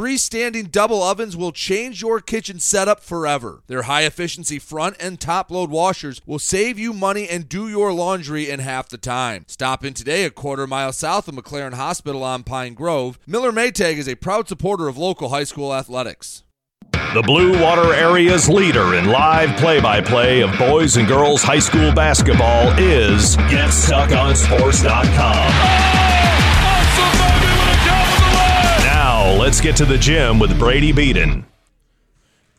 Freestanding double ovens will change your kitchen setup forever. Their high efficiency front and top load washers will save you money and do your laundry in half the time. Stop in today a quarter mile south of McLaren Hospital on Pine Grove. Miller Maytag is a proud supporter of local high school athletics. The Blue Water Area's leader in live play by play of boys and girls high school basketball is GetStuckOnSports.com. Let's get to the gym with Brady Beaton.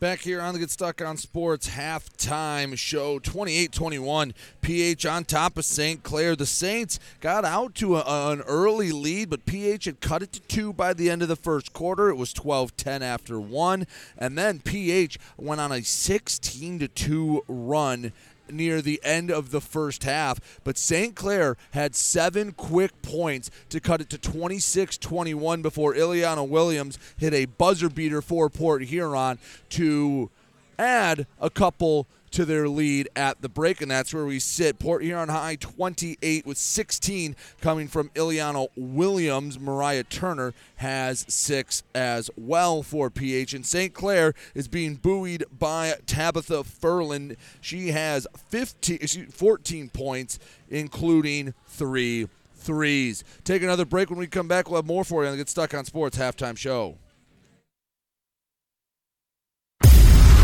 Back here on the Get Stuck on Sports halftime show 28 21. PH on top of St. Clair. The Saints got out to a, an early lead, but PH had cut it to two by the end of the first quarter. It was 12 10 after one. And then PH went on a 16 2 run near the end of the first half. But St. Clair had seven quick points to cut it to 26 21 before Ileana Williams hit a buzzer beater for Port Huron to add a couple to their lead at the break, and that's where we sit. Port Huron High 28 with 16 coming from Ileana Williams. Mariah Turner has six as well for PH, and St. Clair is being buoyed by Tabitha Furlan. She has 15, 14 points, including three threes. Take another break. When we come back, we'll have more for you on the Get Stuck on Sports halftime show.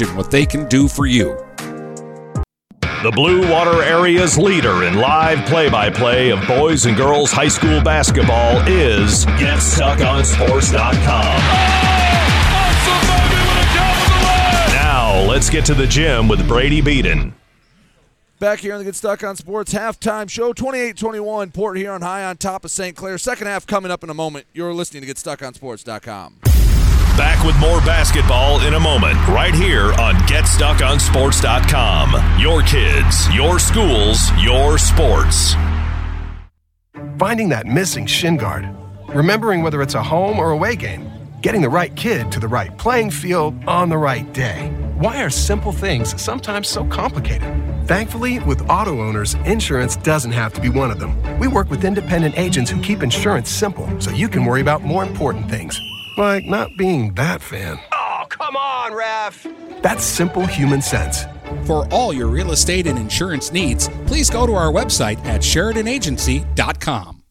what they can do for you. The Blue Water Area's leader in live play by play of boys and girls high school basketball is GetStuckOnSports.com. Now, let's get to the gym with Brady Beaton. Back here on the Get Stuck on Sports halftime show, 28 21, Port on High on top of St. Clair. Second half coming up in a moment. You're listening to GetStuckOnSports.com. Back with more basketball in a moment, right here on GetStuckOnSports.com. Your kids, your schools, your sports. Finding that missing shin guard, remembering whether it's a home or away game, getting the right kid to the right playing field on the right day. Why are simple things sometimes so complicated? Thankfully, with auto owners, insurance doesn't have to be one of them. We work with independent agents who keep insurance simple so you can worry about more important things, like not being that fan. Oh, come on, ref. That's simple human sense. For all your real estate and insurance needs, please go to our website at SheridanAgency.com.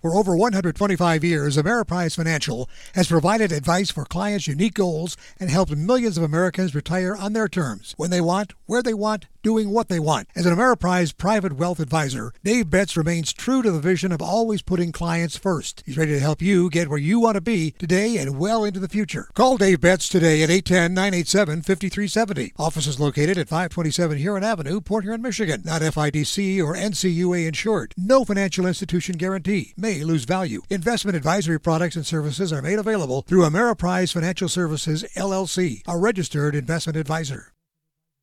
For over 125 years, Ameriprise Financial has provided advice for clients' unique goals and helped millions of Americans retire on their terms, when they want, where they want, doing what they want. As an Ameriprise private wealth advisor, Dave Betts remains true to the vision of always putting clients first. He's ready to help you get where you want to be today and well into the future. Call Dave Betts today at 810-987-5370. Office is located at 527 Huron Avenue, Port Huron, Michigan. Not FDIC or NCUA insured. No financial institution guarantee. May lose value. Investment advisory products and services are made available through Ameriprise Financial Services, LLC, a registered investment advisor.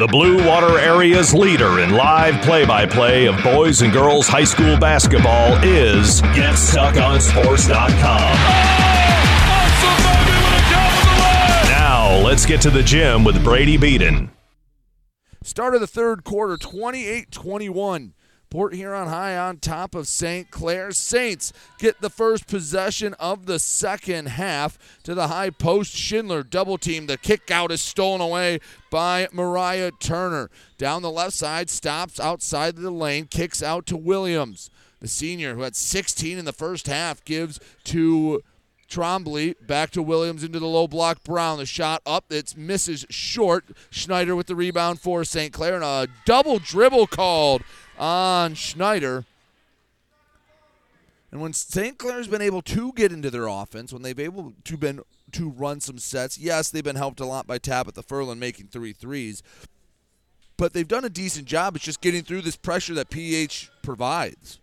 The Blue Water Area's leader in live play by play of boys and girls high school basketball is GetStuckOnSports.com. Now, let's get to the gym with Brady Beaton. Start of the third quarter, 28 21. Port Huron High on top of St. Clair. Saints get the first possession of the second half to the high post. Schindler double team. The kick out is stolen away by Mariah Turner. Down the left side, stops outside the lane, kicks out to Williams. The senior, who had 16 in the first half, gives to Trombley back to Williams into the low block. Brown, the shot up. It's misses short. Schneider with the rebound for St. Clair and a double dribble called on Schneider. And when St. Clair's been able to get into their offense, when they've able to been to run some sets, yes, they've been helped a lot by Tabitha Furlan making three threes. But they've done a decent job. It's just getting through this pressure that PH provides.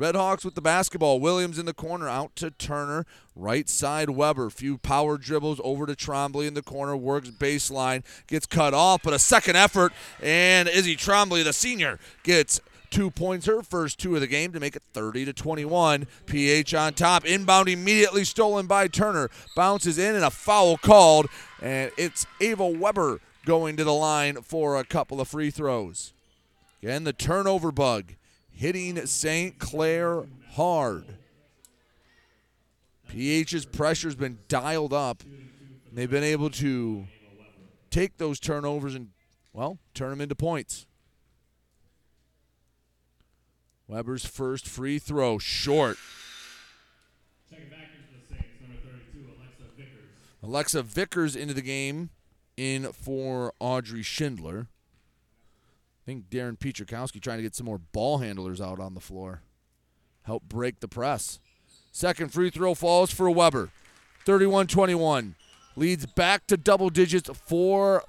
Redhawks with the basketball. Williams in the corner, out to Turner. Right side, Weber. Few power dribbles over to Trombley in the corner. Works baseline. Gets cut off, but a second effort. And Izzy Trombley, the senior, gets two points, her first two of the game to make it 30 to 21. PH on top. Inbound immediately stolen by Turner. Bounces in and a foul called. And it's Ava Weber going to the line for a couple of free throws. Again, the turnover bug hitting St. Clair hard. PH's pressure's been dialed up. They've been able to take those turnovers and, well, turn them into points. Weber's first free throw, short. Alexa Vickers into the game in for Audrey Schindler. Think Darren Pietrzakowski trying to get some more ball handlers out on the floor. Help break the press. Second free throw falls for Weber. 31 21. Leads back to double digits for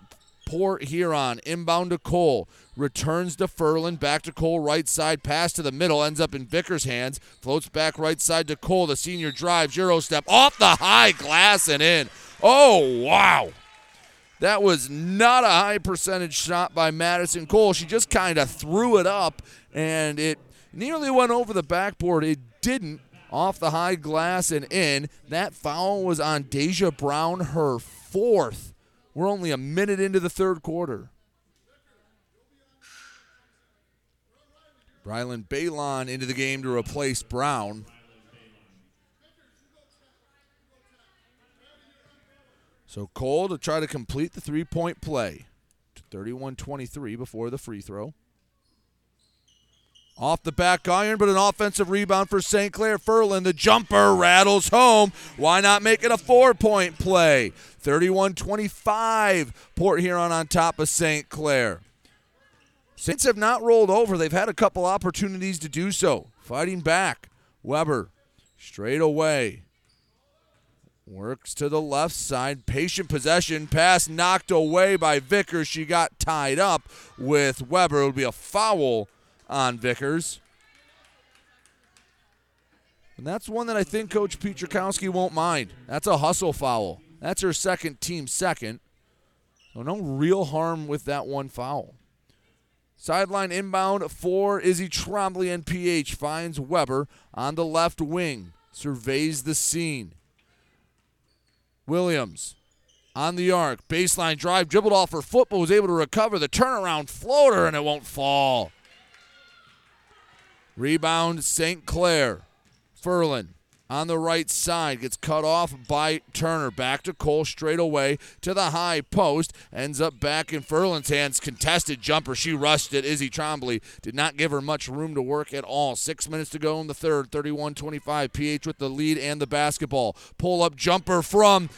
Port Huron. Inbound to Cole. Returns to Furlan. Back to Cole. Right side. Pass to the middle. Ends up in Vickers' hands. Floats back right side to Cole. The senior drive. Euro step. Off the high glass and in. Oh, wow. That was not a high percentage shot by Madison Cole. She just kind of threw it up and it nearly went over the backboard. It didn't. Off the high glass and in. That foul was on Deja Brown, her fourth. We're only a minute into the third quarter. Brylan Balon into the game to replace Brown. So Cole to try to complete the three point play. 31 23 before the free throw. Off the back iron, but an offensive rebound for St. Clair Furlan. The jumper rattles home. Why not make it a four point play? 31 25. Port Huron on top of St. Clair. Saints have not rolled over. They've had a couple opportunities to do so. Fighting back. Weber straight away. Works to the left side. Patient possession. Pass knocked away by Vickers. She got tied up with Weber. It would be a foul on Vickers. And that's one that I think Coach Pietrzakowski won't mind. That's a hustle foul. That's her second team second. So no real harm with that one foul. Sideline inbound for Izzy Trombley and PH finds Weber on the left wing. Surveys the scene. Williams on the arc. Baseline drive, dribbled off her foot, but was able to recover the turnaround floater, and it won't fall. Rebound, St. Clair. Furlan on the right side gets cut off by Turner. Back to Cole straight away to the high post. Ends up back in Furlan's hands. Contested jumper. She rushed it. Izzy Trombley did not give her much room to work at all. Six minutes to go in the third. 31 25. PH with the lead and the basketball. Pull up jumper from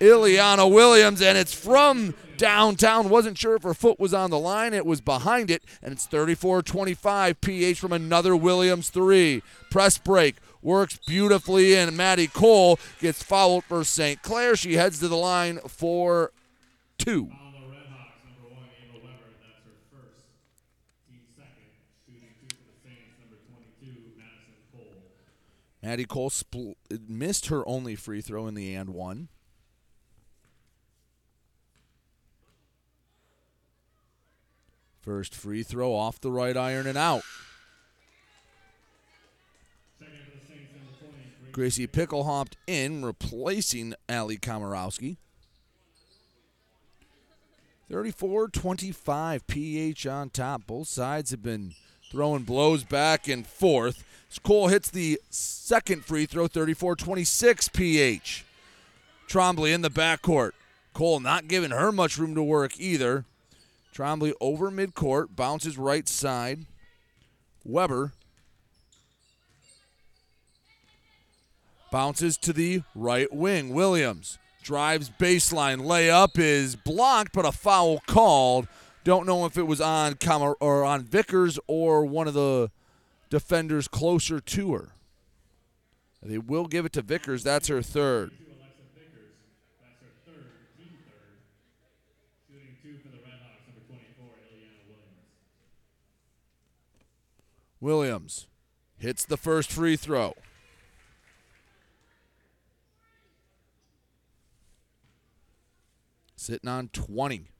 Ileana Williams, and it's from downtown. Wasn't sure if her foot was on the line. It was behind it, and it's 34 25. PH from another Williams three. Press break. Works beautifully in. Maddie Cole gets fouled for St. Clair. She heads to the line for two. Maddie Cole spl- missed her only free throw in the and one. First free throw off the right iron and out. Gracie Picklehop in, replacing Ali Komorowski. 34 25, PH on top. Both sides have been throwing blows back and forth. As Cole hits the second free throw, 34 26, PH. Trombley in the backcourt. Cole not giving her much room to work either. Trombley over midcourt, bounces right side. Weber bounces to the right wing. Williams drives baseline. Layup is blocked, but a foul called. Don't know if it was on or on Vickers or one of the defenders closer to her. They will give it to Vickers. That's her third. Williams hits the first free throw. Sitting on 20.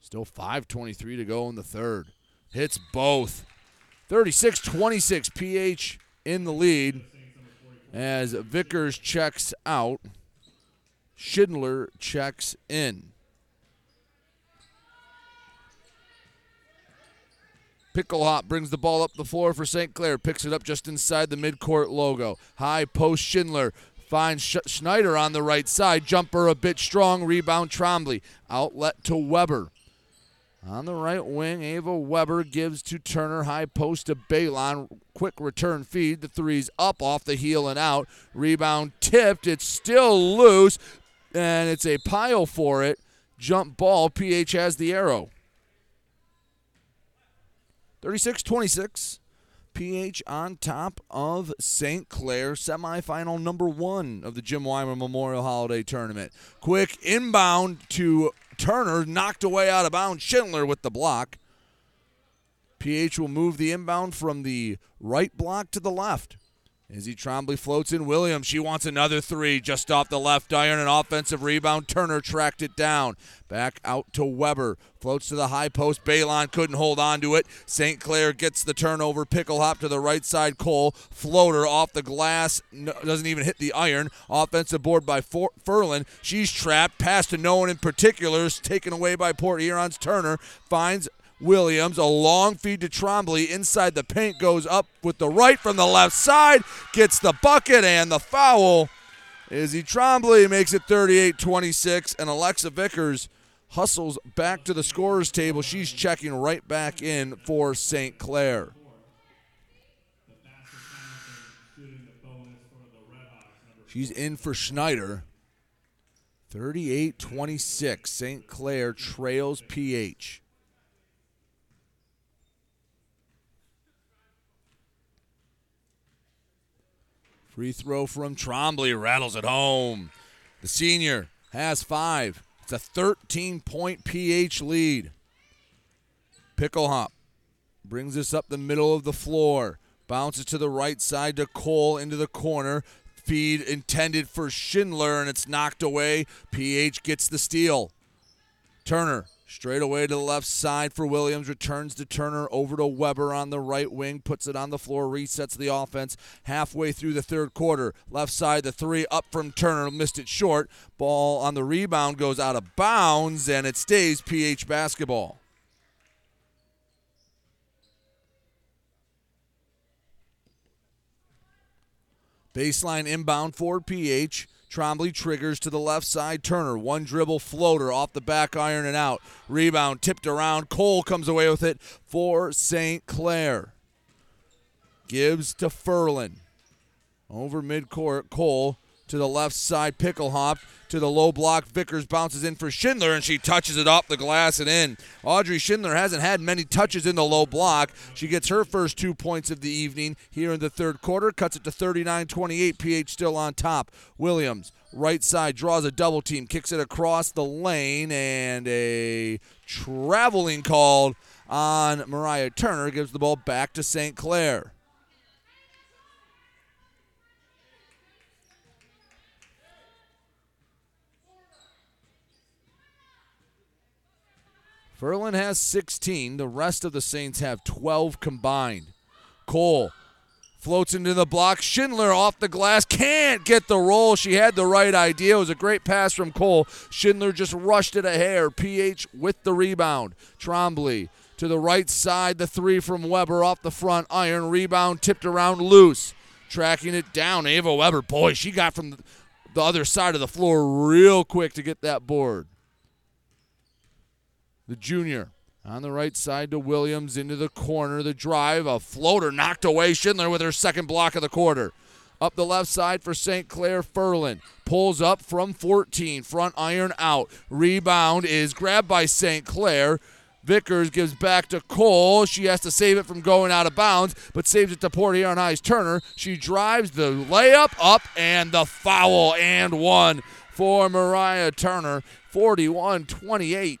Still 5.23 to go in the third. Hits both. 36 26 PH in the lead as Vickers checks out. Schindler checks in. Picklehop brings the ball up the floor for St. Clair. Picks it up just inside the midcourt logo. High post Schindler finds Sch- Schneider on the right side. Jumper a bit strong. Rebound Trombley. Outlet to Weber. On the right wing, Ava Weber gives to Turner. High post to Balon. Quick return feed. The three's up off the heel and out. Rebound tipped. It's still loose. And it's a pile for it. Jump ball. PH has the arrow. 36 26. PH on top of St. Clair, semifinal number one of the Jim Whymer Memorial Holiday Tournament. Quick inbound to Turner, knocked away out of bounds. Schindler with the block. PH will move the inbound from the right block to the left. Izzy Trombley floats in Williams. She wants another three just off the left iron. An offensive rebound. Turner tracked it down. Back out to Weber. Floats to the high post. Balon couldn't hold on to it. St. Clair gets the turnover. Picklehop to the right side. Cole. Floater off the glass. No, doesn't even hit the iron. Offensive board by For- Furlan. She's trapped. Pass to no one in particular. is Taken away by Port Huron's Turner. Finds Williams. A long feed to Trombley inside the paint goes up with the right from the left side, gets the bucket and the foul. Izzy Trombley makes it 38 26, and Alexa Vickers hustles back to the scorer's table. She's checking right back in for St. Clair. She's in for Schneider. 38 26. St. Clair trails PH. Free throw from Trombley rattles it home. The senior has five. It's a 13 point PH lead. Picklehop brings this up the middle of the floor. Bounces to the right side to Cole into the corner. Feed intended for Schindler, and it's knocked away. PH gets the steal. Turner straight away to the left side for Williams. Returns to Turner over to Weber on the right wing. Puts it on the floor. Resets the offense halfway through the third quarter. Left side, the three up from Turner. Missed it short. Ball on the rebound goes out of bounds, and it stays PH basketball. Baseline inbound for PH. Trombley triggers to the left side. Turner, one dribble floater off the back iron and out. Rebound tipped around. Cole comes away with it for St. Clair. Gibbs to Furlan. Over midcourt, Cole to the left side. Picklehop to the low block. Vickers bounces in for Schindler, and she touches it off the glass and in. Audrey Schindler hasn't had many touches in the low block. She gets her first two points of the evening here in the third quarter. Cuts it to 39 28. PH still on top. Williams, right side, draws a double team, kicks it across the lane, and a traveling called on Mariah Turner gives the ball back to St. Clair. Furlan has 16. The rest of the Saints have 12 combined. Cole floats into the block. Schindler off the glass. Can't get the roll. She had the right idea. It was a great pass from Cole. Schindler just rushed it a hair. PH with the rebound. Trombley to the right side. The three from Weber off the front iron. Rebound tipped around loose. Tracking it down. Ava Weber. Boy, she got from the other side of the floor real quick to get that board the junior. On the right side to Williams into the corner. The drive, a floater knocked away. Schindler with her second block of the quarter. Up the left side for St. Clair Furlan. Pulls up from 14. Front iron out. Rebound is grabbed by St. Clair. Vickers gives back to Cole. She has to save it from going out of bounds, but saves it to Port Huron High's Turner. She drives the layup up and the foul and one for Mariah Turner. 41 28.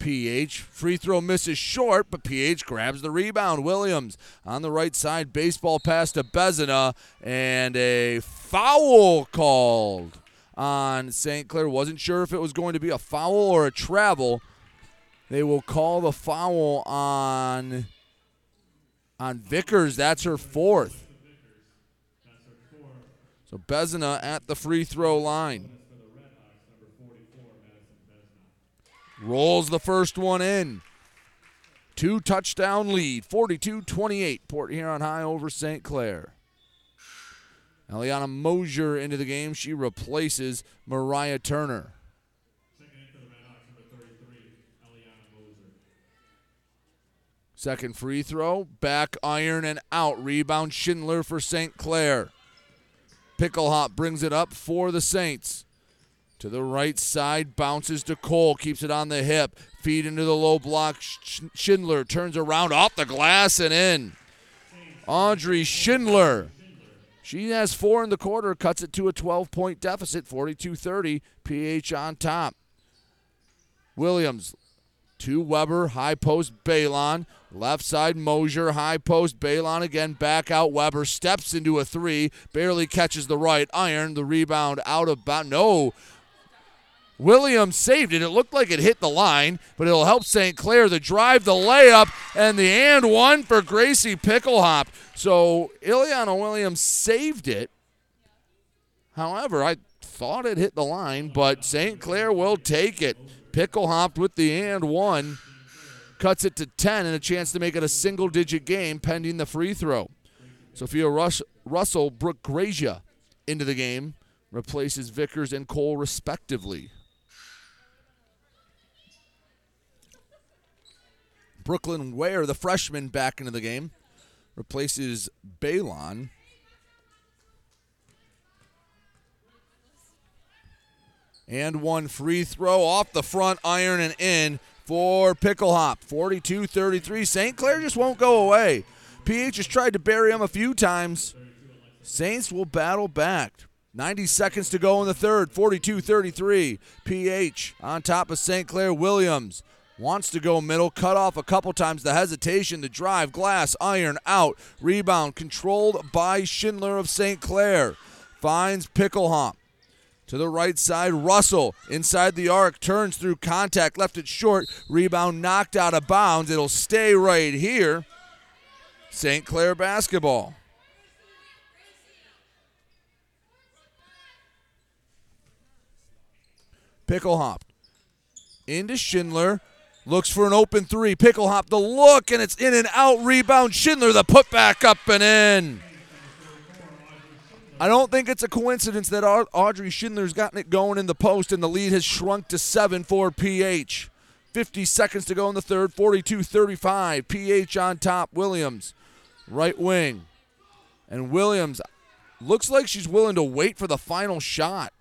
PH. Free throw misses short, but PH grabs the rebound. Williams on the right side, baseball pass to Bezina, and a foul called on St. Clair. Wasn't sure if it was going to be a foul or a travel. They will call the foul on on Vickers. That's her fourth. So Bezina at the free throw line. Rolls the first one in. Two touchdown lead, 42 28. Port Huron High over St. Clair. Eliana Mosier into the game. She replaces Mariah Turner. Second free throw, back iron and out. Rebound Schindler for St. Clair. Picklehop brings it up for the Saints. To the right side, bounces to Cole, keeps it on the hip. Feed into the low block. Schindler turns around off the glass and in. Audrey Schindler. She has four in the quarter, cuts it to a 12 point deficit, 42 30. PH on top. Williams to Weber, high post Balon. Left side Mosier, high post Balon again, back out Weber, steps into a three, barely catches the right iron, the rebound out of bounds. No. Williams saved it. It looked like it hit the line, but it'll help St. Clair. The drive, the layup, and the and one for Gracie Picklehop. So Ileana Williams saved it. However, I thought it hit the line, but St. Clair will take it. Picklehop with the and one, cuts it to 10, and a chance to make it a single digit game pending the free throw. Sophia Rush, Russell, Brooke Grazia into the game, replaces Vickers and Cole respectively. Brooklyn Ware, the freshman, back into the game, replaces Balon. And one free throw off the front iron and in for Picklehop. 42 33. St. Clair just won't go away. PH has tried to bury him a few times. Saints will battle back. 90 seconds to go in the third. 42 33. PH on top of St. Clair Williams. Wants to go middle, cut off a couple times. The hesitation, the drive, glass, iron, out. Rebound controlled by Schindler of St. Clair. Finds Picklehop. To the right side, Russell inside the arc, turns through contact, left it short. Rebound knocked out of bounds. It'll stay right here. St. Clair basketball. Picklehop into Schindler. Looks for an open three. Picklehop the look, and it's in and out. Rebound. Schindler the putback up and in. I don't think it's a coincidence that Audrey Schindler's gotten it going in the post, and the lead has shrunk to seven for PH. 50 seconds to go in the third. 42 35. PH on top. Williams, right wing. And Williams looks like she's willing to wait for the final shot.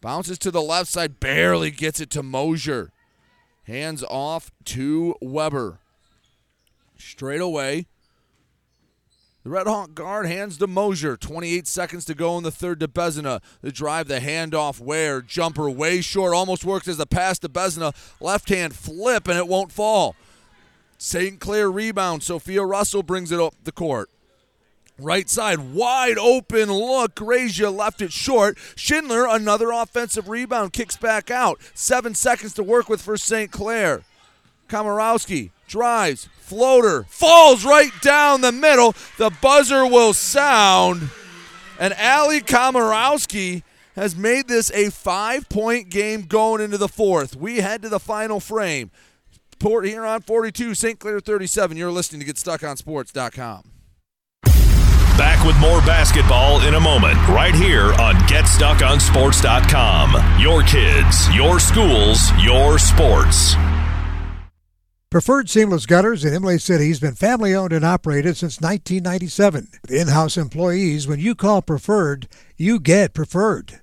Bounces to the left side, barely gets it to Mosier. Hands off to Weber. Straight away. The Red Hawk guard hands to Mosier. 28 seconds to go in the third to Bezina. The drive, the handoff, where jumper way short, almost works as a pass to Bezina. Left hand flip, and it won't fall. St. Clair rebound. Sophia Russell brings it up the court. Right side, wide open look. Grazia left it short. Schindler, another offensive rebound, kicks back out. Seven seconds to work with for St. Clair. Komorowski drives, floater, falls right down the middle. The buzzer will sound. And Ali Komorowski has made this a five point game going into the fourth. We head to the final frame. Port Huron 42, St. Clair 37. You're listening to GetStuckOnSports.com. Back with more basketball in a moment, right here on GetStuckOnSports.com. Your kids, your schools, your sports. Preferred Seamless Gutters in Imlay City has been family owned and operated since 1997. With in house employees, when you call Preferred, you get Preferred.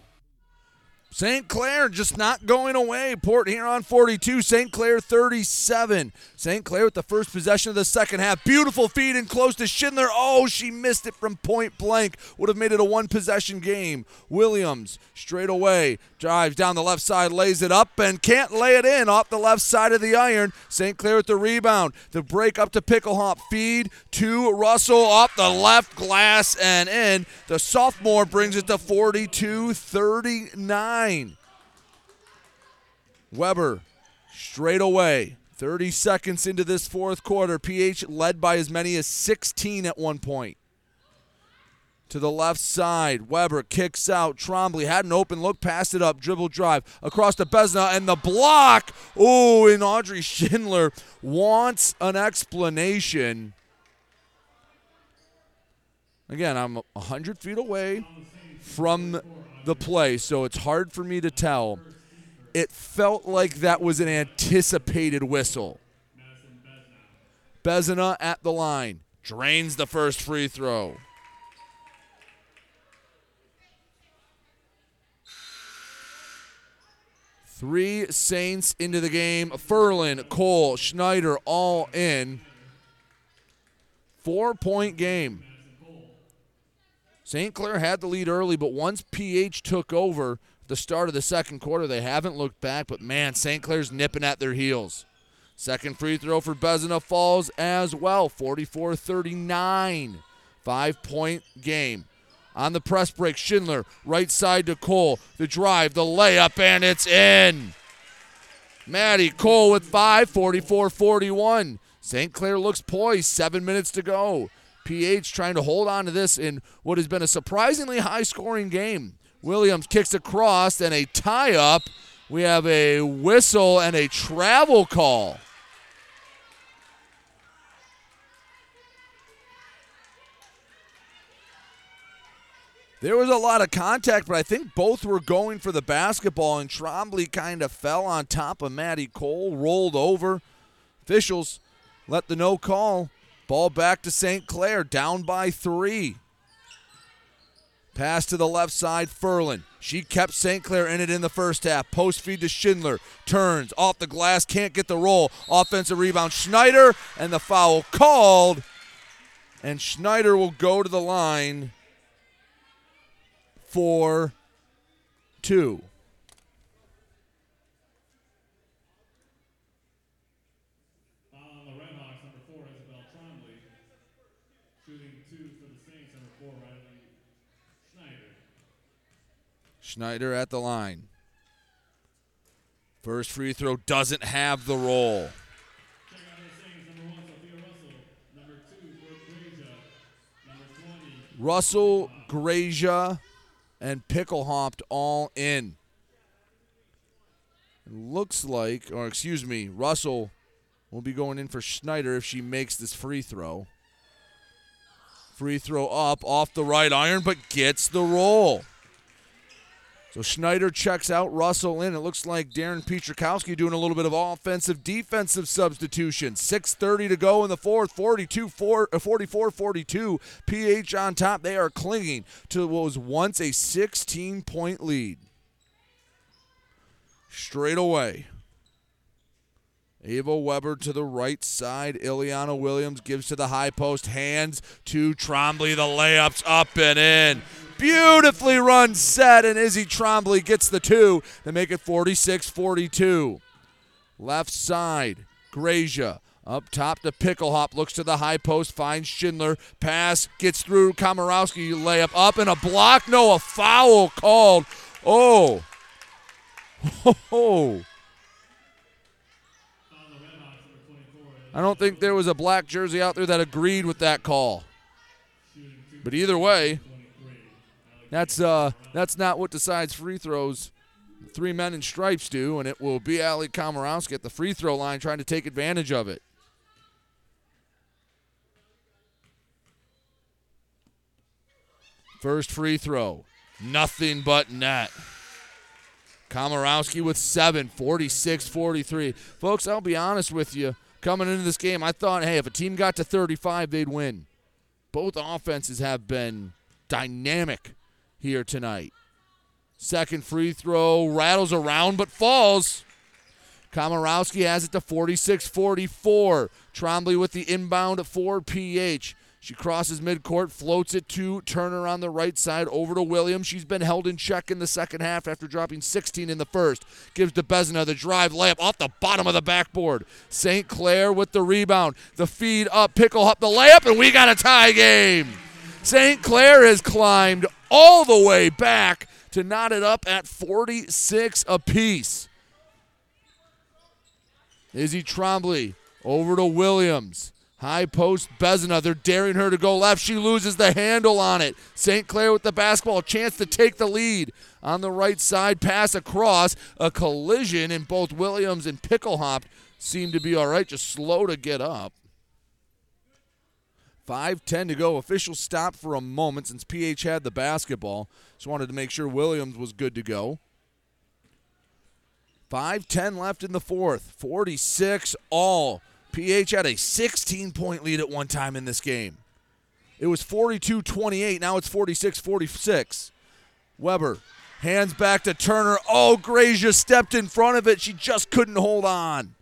St. Clair just not going away. Port Huron 42, St. Clair 37. St. Clair with the first possession of the second half. Beautiful feed and close to Schindler. Oh, she missed it from point blank. Would have made it a one possession game. Williams straight away drives down the left side, lays it up, and can't lay it in off the left side of the iron. St. Clair with the rebound. The break up to Picklehop. Feed to Russell off the left glass and in. The sophomore brings it to 42 39. Weber straight away. 30 seconds into this fourth quarter. PH led by as many as 16 at one point. To the left side, Weber kicks out. Trombley had an open look, passed it up, dribble drive across to Bezina, and the block. Oh, and Audrey Schindler wants an explanation. Again, I'm 100 feet away from the play, so it's hard for me to tell. It felt like that was an anticipated whistle. Bezina at the line, drains the first free throw. Three Saints into the game. Furlan, Cole, Schneider all in. Four point game. St. Clair had the lead early, but once PH took over the start of the second quarter, they haven't looked back. But man, St. Clair's nipping at their heels. Second free throw for Bezina falls as well. 44 39. Five point game. On the press break, Schindler, right side to Cole. The drive, the layup, and it's in. Maddie Cole with five, 44 41. St. Clair looks poised, seven minutes to go. PH trying to hold on to this in what has been a surprisingly high scoring game. Williams kicks across and a tie up. We have a whistle and a travel call. There was a lot of contact, but I think both were going for the basketball, and Trombley kind of fell on top of Maddie Cole, rolled over. Officials let the no call. Ball back to St. Clair, down by three. Pass to the left side, Furlan. She kept St. Clair in it in the first half. Post feed to Schindler. Turns off the glass, can't get the roll. Offensive rebound, Schneider, and the foul called. And Schneider will go to the line for two. Schneider at the line. First free throw doesn't have the roll. Russell, Grazia, and Picklehop all in. It looks like, or excuse me, Russell will be going in for Schneider if she makes this free throw. Free throw up off the right iron, but gets the roll. So Schneider checks out Russell in. It looks like Darren Petrakowski doing a little bit of offensive defensive substitution. 6.30 to go in the fourth, 42 uh, 44 42. PH on top. They are clinging to what was once a 16 point lead. Straight away. Ava Weber to the right side. Ileana Williams gives to the high post. Hands to Trombley. The layups up and in. Beautifully run set, and Izzy Trombley gets the two to make it 46 42. Left side, Grazia. Up top to Picklehop, looks to the high post, finds Schindler. Pass gets through Komorowski, layup up and a block. No, a foul called. Oh. [laughs] Oh. I don't think there was a black jersey out there that agreed with that call. But either way, that's uh that's not what decides free throws. Three men in stripes do, and it will be Ali Komorowski at the free throw line trying to take advantage of it. First free throw. Nothing but net. Komorowski with seven, 46 43. Folks, I'll be honest with you. Coming into this game, I thought, hey, if a team got to 35, they'd win. Both offenses have been dynamic here tonight. Second free throw rattles around but falls. Komorowski has it to 46 44. Trombley with the inbound for PH. She crosses midcourt, floats it to Turner on the right side over to Williams. She's been held in check in the second half after dropping 16 in the first. Gives to Bezina the drive layup off the bottom of the backboard. St. Clair with the rebound. The feed up, Picklehop the layup, and we got a tie game. St. Clair has climbed all the way back to knot it up at 46 apiece. Izzy Trombley over to Williams. High post Bezina. They're daring her to go left. She loses the handle on it. St. Clair with the basketball. Chance to take the lead. On the right side, pass across. A collision, and both Williams and Picklehop seem to be all right, just slow to get up. 5-10 to go. Official stop for a moment since PH had the basketball. Just wanted to make sure Williams was good to go. 5-10 left in the fourth. 46 all. PH had a 16 point lead at one time in this game. It was 42 28. Now it's 46 46. Weber hands back to Turner. Oh, Grazia stepped in front of it. She just couldn't hold on.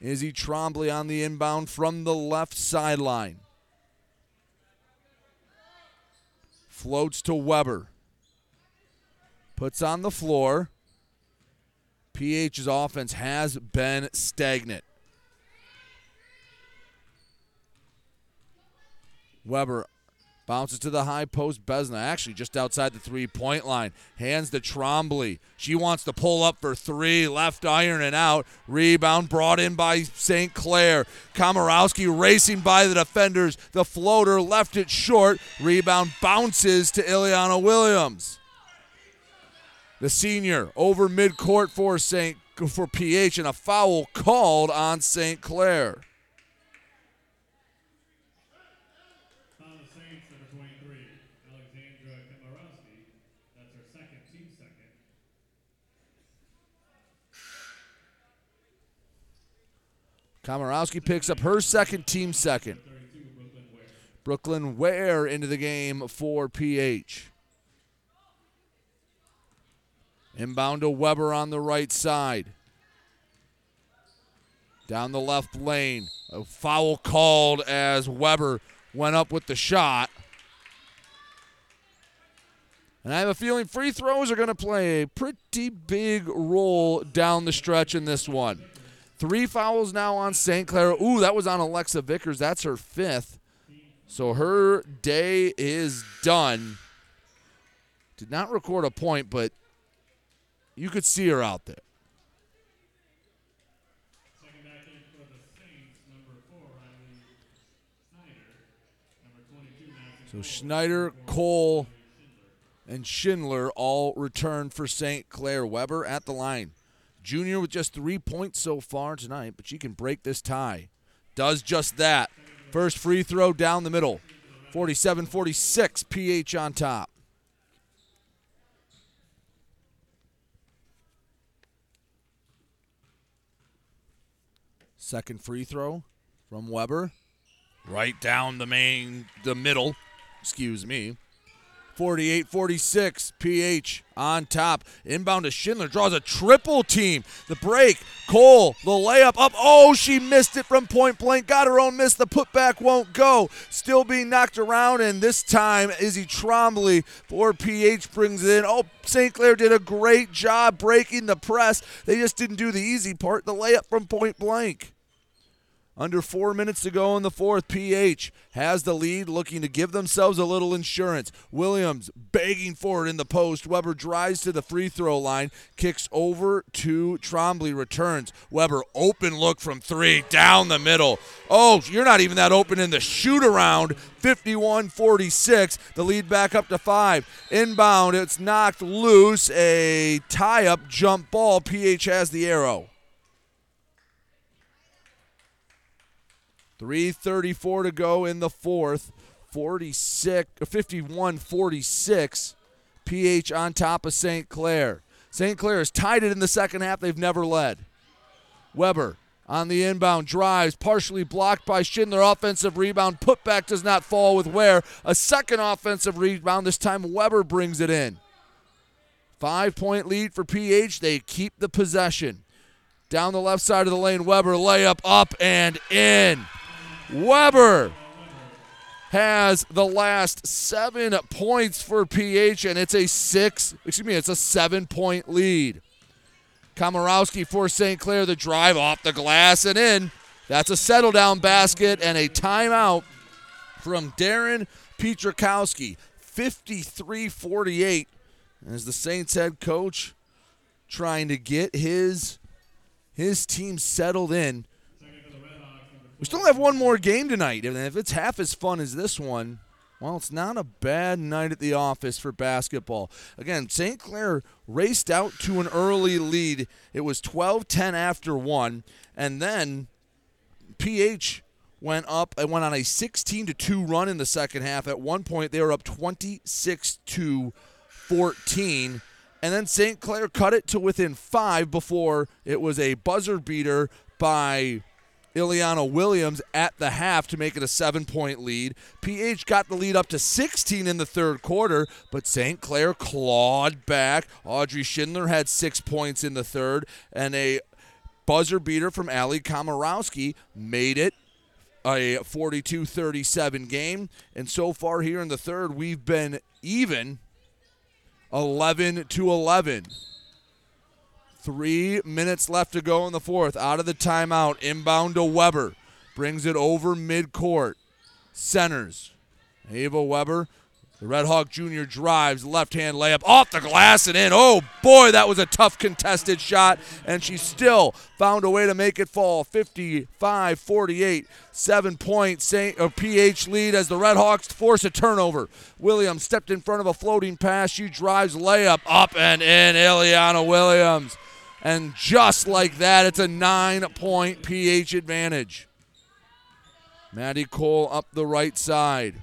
Izzy Trombley on the inbound from the left sideline. Floats to Weber. Puts on the floor. PH's offense has been stagnant. Weber bounces to the high post. Bezina actually just outside the three point line. Hands to Trombley. She wants to pull up for three. Left iron and out. Rebound brought in by St. Clair. Komorowski racing by the defenders. The floater left it short. Rebound bounces to Ileana Williams. The senior over midcourt for St. for PH and a foul called on St. Clair. Komorowski picks up her second, team second. Brooklyn Ware into the game for PH. Inbound to Weber on the right side. Down the left lane. A foul called as Weber went up with the shot. And I have a feeling free throws are going to play a pretty big role down the stretch in this one. Three fouls now on St. Clair. Ooh, that was on Alexa Vickers. That's her fifth. So her day is done. Did not record a point, but you could see her out there. So Schneider, Cole, and Schindler all return for St. Clair. Weber at the line. Junior with just three points so far tonight, but she can break this tie. Does just that. First free throw down the middle. 47 46, PH on top. Second free throw from Weber. Right down the main, the middle. Excuse me. 48 46. PH on top. Inbound to Schindler. Draws a triple team. The break. Cole, the layup up. Oh, she missed it from point blank. Got her own miss. The putback won't go. Still being knocked around. And this time, Izzy Trombley for PH brings it in. Oh, St. Clair did a great job breaking the press. They just didn't do the easy part the layup from point blank. Under four minutes to go in the fourth. PH has the lead, looking to give themselves a little insurance. Williams begging for it in the post. Weber drives to the free throw line, kicks over to Trombley, returns. Weber, open look from three, down the middle. Oh, you're not even that open in the shoot around. 51 46. The lead back up to five. Inbound, it's knocked loose. A tie up jump ball. PH has the arrow. 334 to go in the fourth. 46 51 46. PH on top of St. Clair. St. Clair has tied it in the second half. They've never led. Weber on the inbound drives, partially blocked by Schindler. Offensive rebound. Putback does not fall with Ware. A second offensive rebound. This time Weber brings it in. Five point lead for PH. They keep the possession. Down the left side of the lane, Weber layup up and in. Weber has the last seven points for PH, and it's a six, excuse me, it's a seven point lead. Komorowski for St. Clair, the drive off the glass and in. That's a settle down basket and a timeout from Darren Petrakowski. 53 48 as the Saints head coach trying to get his his team settled in we still have one more game tonight, and if it's half as fun as this one, well, it's not a bad night at the office for basketball. Again, St. Clair raced out to an early lead. It was 12 10 after one, and then PH went up and went on a 16 to 2 run in the second half. At one point, they were up 26 to 14. And then St. Clair cut it to within five before it was a buzzer beater by Ileana Williams at the half to make it a seven point lead. PH got the lead up to 16 in the third quarter, but St. Clair clawed back. Audrey Schindler had six points in the third, and a buzzer beater from Ali Komorowski made it a 42 37 game. And so far here in the third, we've been even 11 to 11. Three minutes left to go in the fourth. Out of the timeout. Inbound to Weber. Brings it over midcourt. Centers. Ava Weber. The Red Hawk Jr. drives, left hand layup off the glass and in. Oh boy, that was a tough contested shot, and she still found a way to make it fall. 55 48, seven point Saint, or uh, PH lead as the Red Hawks force a turnover. Williams stepped in front of a floating pass. She drives layup up and in. Ileana Williams. And just like that, it's a nine point PH advantage. Maddie Cole up the right side.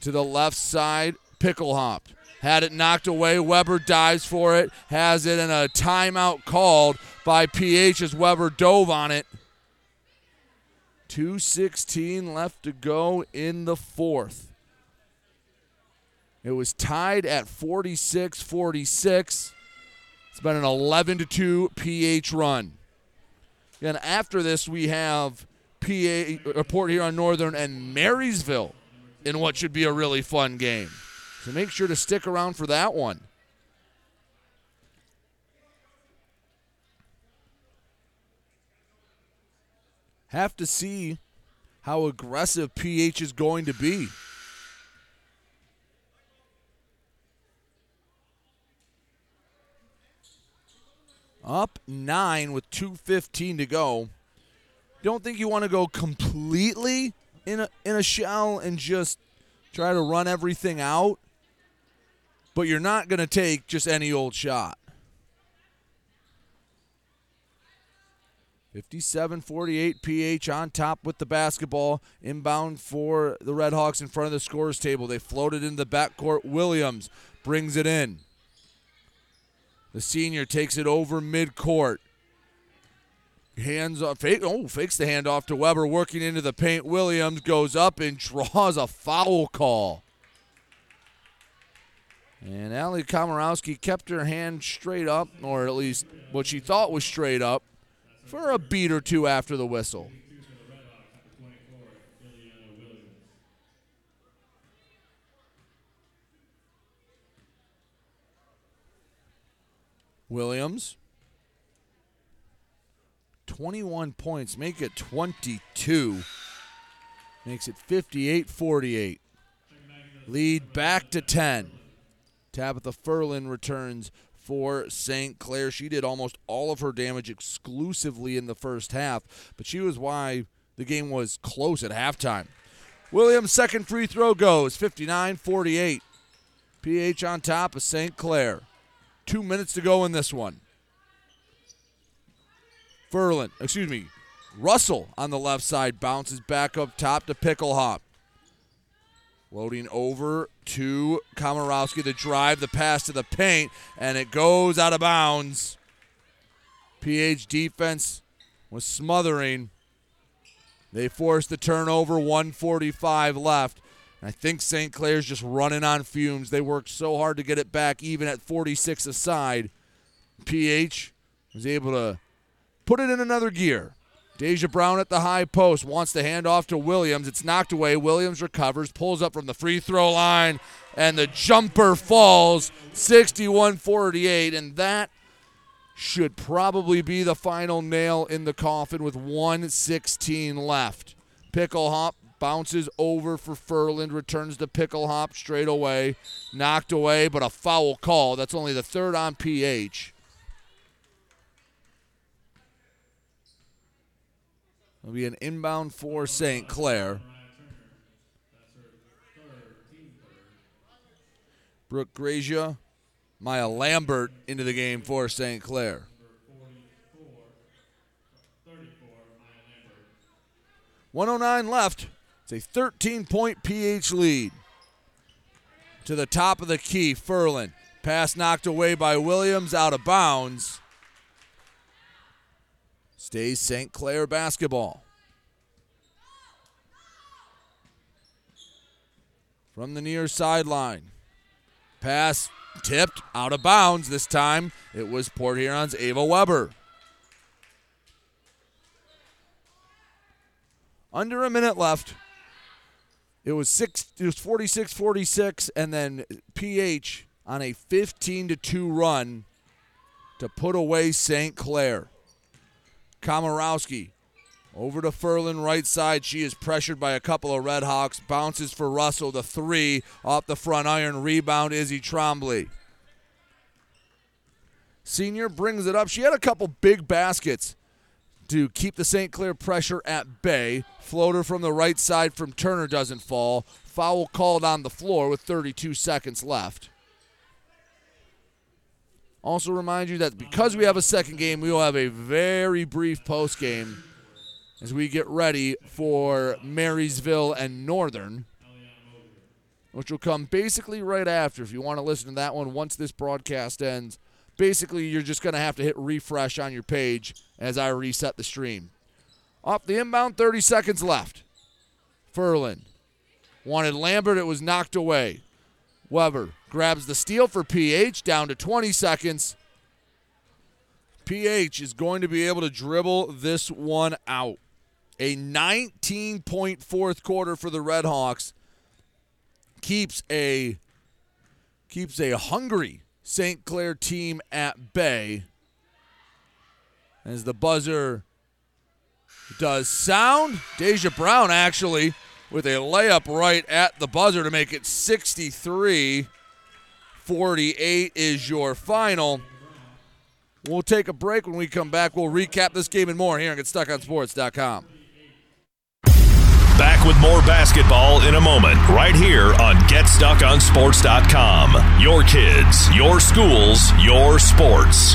To the left side, Picklehop. Had it knocked away. Weber dives for it. Has it, and a timeout called by PH as Weber dove on it. 2.16 left to go in the fourth. It was tied at 46 46. It's been an 11 to 2 PH run. And after this, we have PA Port Huron Northern and Marysville in what should be a really fun game. So make sure to stick around for that one. Have to see how aggressive PH is going to be. Up nine with 2.15 to go. Don't think you want to go completely in a, in a shell and just try to run everything out, but you're not going to take just any old shot. 57 48 PH on top with the basketball. Inbound for the Red Hawks in front of the scorers table. They floated into the backcourt. Williams brings it in. The senior takes it over midcourt. Hands off, fake, oh, fakes the handoff to Weber, working into the paint. Williams goes up and draws a foul call. And Ali Komorowski kept her hand straight up, or at least what she thought was straight up, for a beat or two after the whistle. Williams 21 points, make it 22. Makes it 58 48. Lead back to 10. Tabitha Furlan returns for St. Clair. She did almost all of her damage exclusively in the first half, but she was why the game was close at halftime. Williams' second free throw goes 59 48. PH on top of St. Clair. Two minutes to go in this one. Furlan, excuse me, Russell on the left side bounces back up top to Picklehop. Loading over to Komorowski. The drive, the pass to the paint, and it goes out of bounds. PH defense was smothering. They forced the turnover, 145 left. I think St. Clair's just running on fumes. They worked so hard to get it back, even at 46 aside. PH was able to put it in another gear. Deja Brown at the high post wants to hand off to Williams. It's knocked away. Williams recovers, pulls up from the free throw line, and the jumper falls 61 48. And that should probably be the final nail in the coffin with 116 left. Picklehop bounces over for Furlan, returns to Picklehop straight away. Knocked away, but a foul call. That's only the third on PH. It'll be an inbound for St. Clair. Brooke Grazia, Maya Lambert into the game for St. Clair. One oh nine left. It's a 13 point PH lead. To the top of the key, Furlan. Pass knocked away by Williams, out of bounds. Stays St. Clair basketball. From the near sideline. Pass tipped out of bounds this time. It was Port Huron's Ava Weber. Under a minute left. It was six it was 46-46 and then PH on a 15 to 2 run to put away St. Clair. Komorowski over to Furlan, right side. She is pressured by a couple of Red Hawks. Bounces for Russell, the three off the front iron. Rebound, Izzy Trombley. Senior brings it up. She had a couple big baskets to keep the St. Clair pressure at bay. Floater from the right side from Turner doesn't fall. Foul called on the floor with 32 seconds left. Also remind you that because we have a second game, we will have a very brief post game as we get ready for Marysville and Northern, which will come basically right after. If you want to listen to that one once this broadcast ends, basically you're just going to have to hit refresh on your page as I reset the stream. Off the inbound, 30 seconds left. Furlan wanted Lambert, it was knocked away. Weber grabs the steal for PH down to 20 seconds. PH is going to be able to dribble this one out. A 19 point fourth quarter for the Red Hawks keeps a keeps a hungry St. Clair team at bay. As the buzzer does sound, Deja Brown actually with a layup right at the buzzer to make it 63 48 is your final. We'll take a break. When we come back, we'll recap this game and more here on GetStuckOnSports.com. Back with more basketball in a moment, right here on GetStuckOnSports.com. Your kids, your schools, your sports.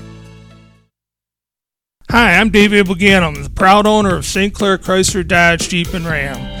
Hi, I'm David Buganum, the proud owner of St. Clair Chrysler Dodge Jeep and Ram.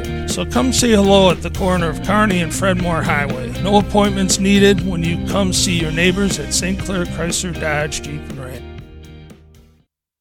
So come say hello at the corner of Kearney and Fred Moore Highway. No appointments needed when you come see your neighbors at St. Clair Chrysler Dodge Jeep.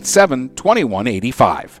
987 2185.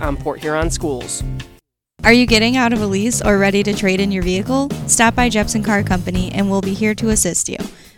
on Port Huron Schools. Are you getting out of a lease or ready to trade in your vehicle? Stop by Jepson Car Company and we'll be here to assist you.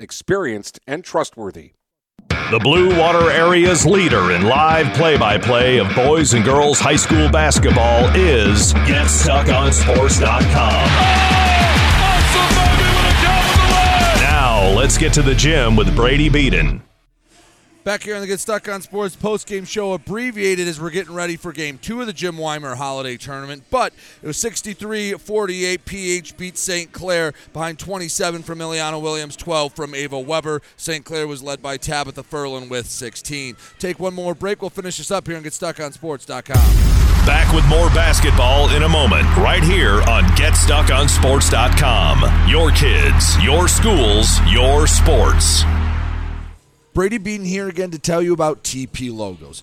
experienced and trustworthy. The Blue Water Area's leader in live play by play of boys and girls high school basketball is GetStuckOnSports.com. Now, let's get to the gym with Brady Beaton. Back here on the Get Stuck on Sports post game show, abbreviated as we're getting ready for game two of the Jim Whymer Holiday Tournament. But it was 63 48. PH beat St. Clair behind 27 from Ileana Williams, 12 from Ava Weber. St. Clair was led by Tabitha Furlan with 16. Take one more break. We'll finish this up here on GetStuckOnSports.com. Back with more basketball in a moment, right here on GetStuckOnSports.com. Your kids, your schools, your sports. Brady Beaton here again to tell you about TP Logos.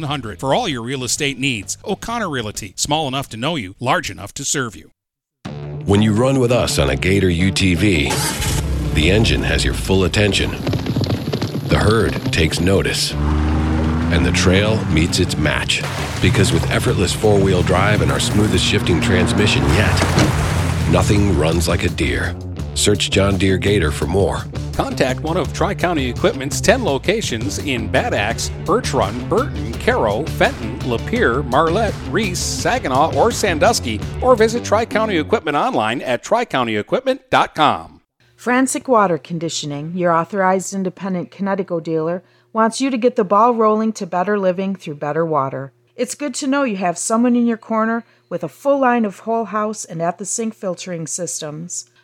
8700 for all your real estate needs. O'Connor Realty, small enough to know you, large enough to serve you. When you run with us on a Gator UTV, the engine has your full attention. The herd takes notice. And the trail meets its match. Because with effortless four wheel drive and our smoothest shifting transmission yet, nothing runs like a Deere. Search John Deere Gator for more. Contact one of Tri County Equipment's 10 locations in Bad Axe, Birch Run, Burton, Caro, Fenton, Lapeer, Marlette, Reese, Saginaw, or Sandusky, or visit Tri County Equipment online at tricountyequipment.com. Frantic Water Conditioning, your authorized independent Kinetico dealer, wants you to get the ball rolling to better living through better water. It's good to know you have someone in your corner with a full line of whole house and at the sink filtering systems.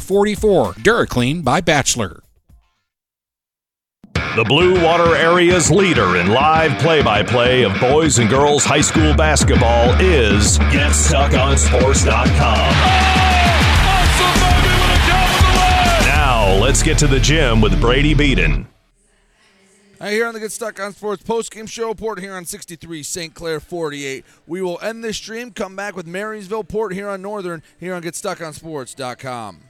44. DuraClean by Bachelor. The Blue Water Area's leader in live play by play of boys and girls high school basketball is GetStuckOnSports.com. Now, let's get to the gym with Brady Beaton. Hey, here on the Get Stuck on Sports post-game show, Port Huron 63, St. Clair 48. We will end this stream, come back with Marysville, Port Huron Northern, here on GetStuckOnSports.com.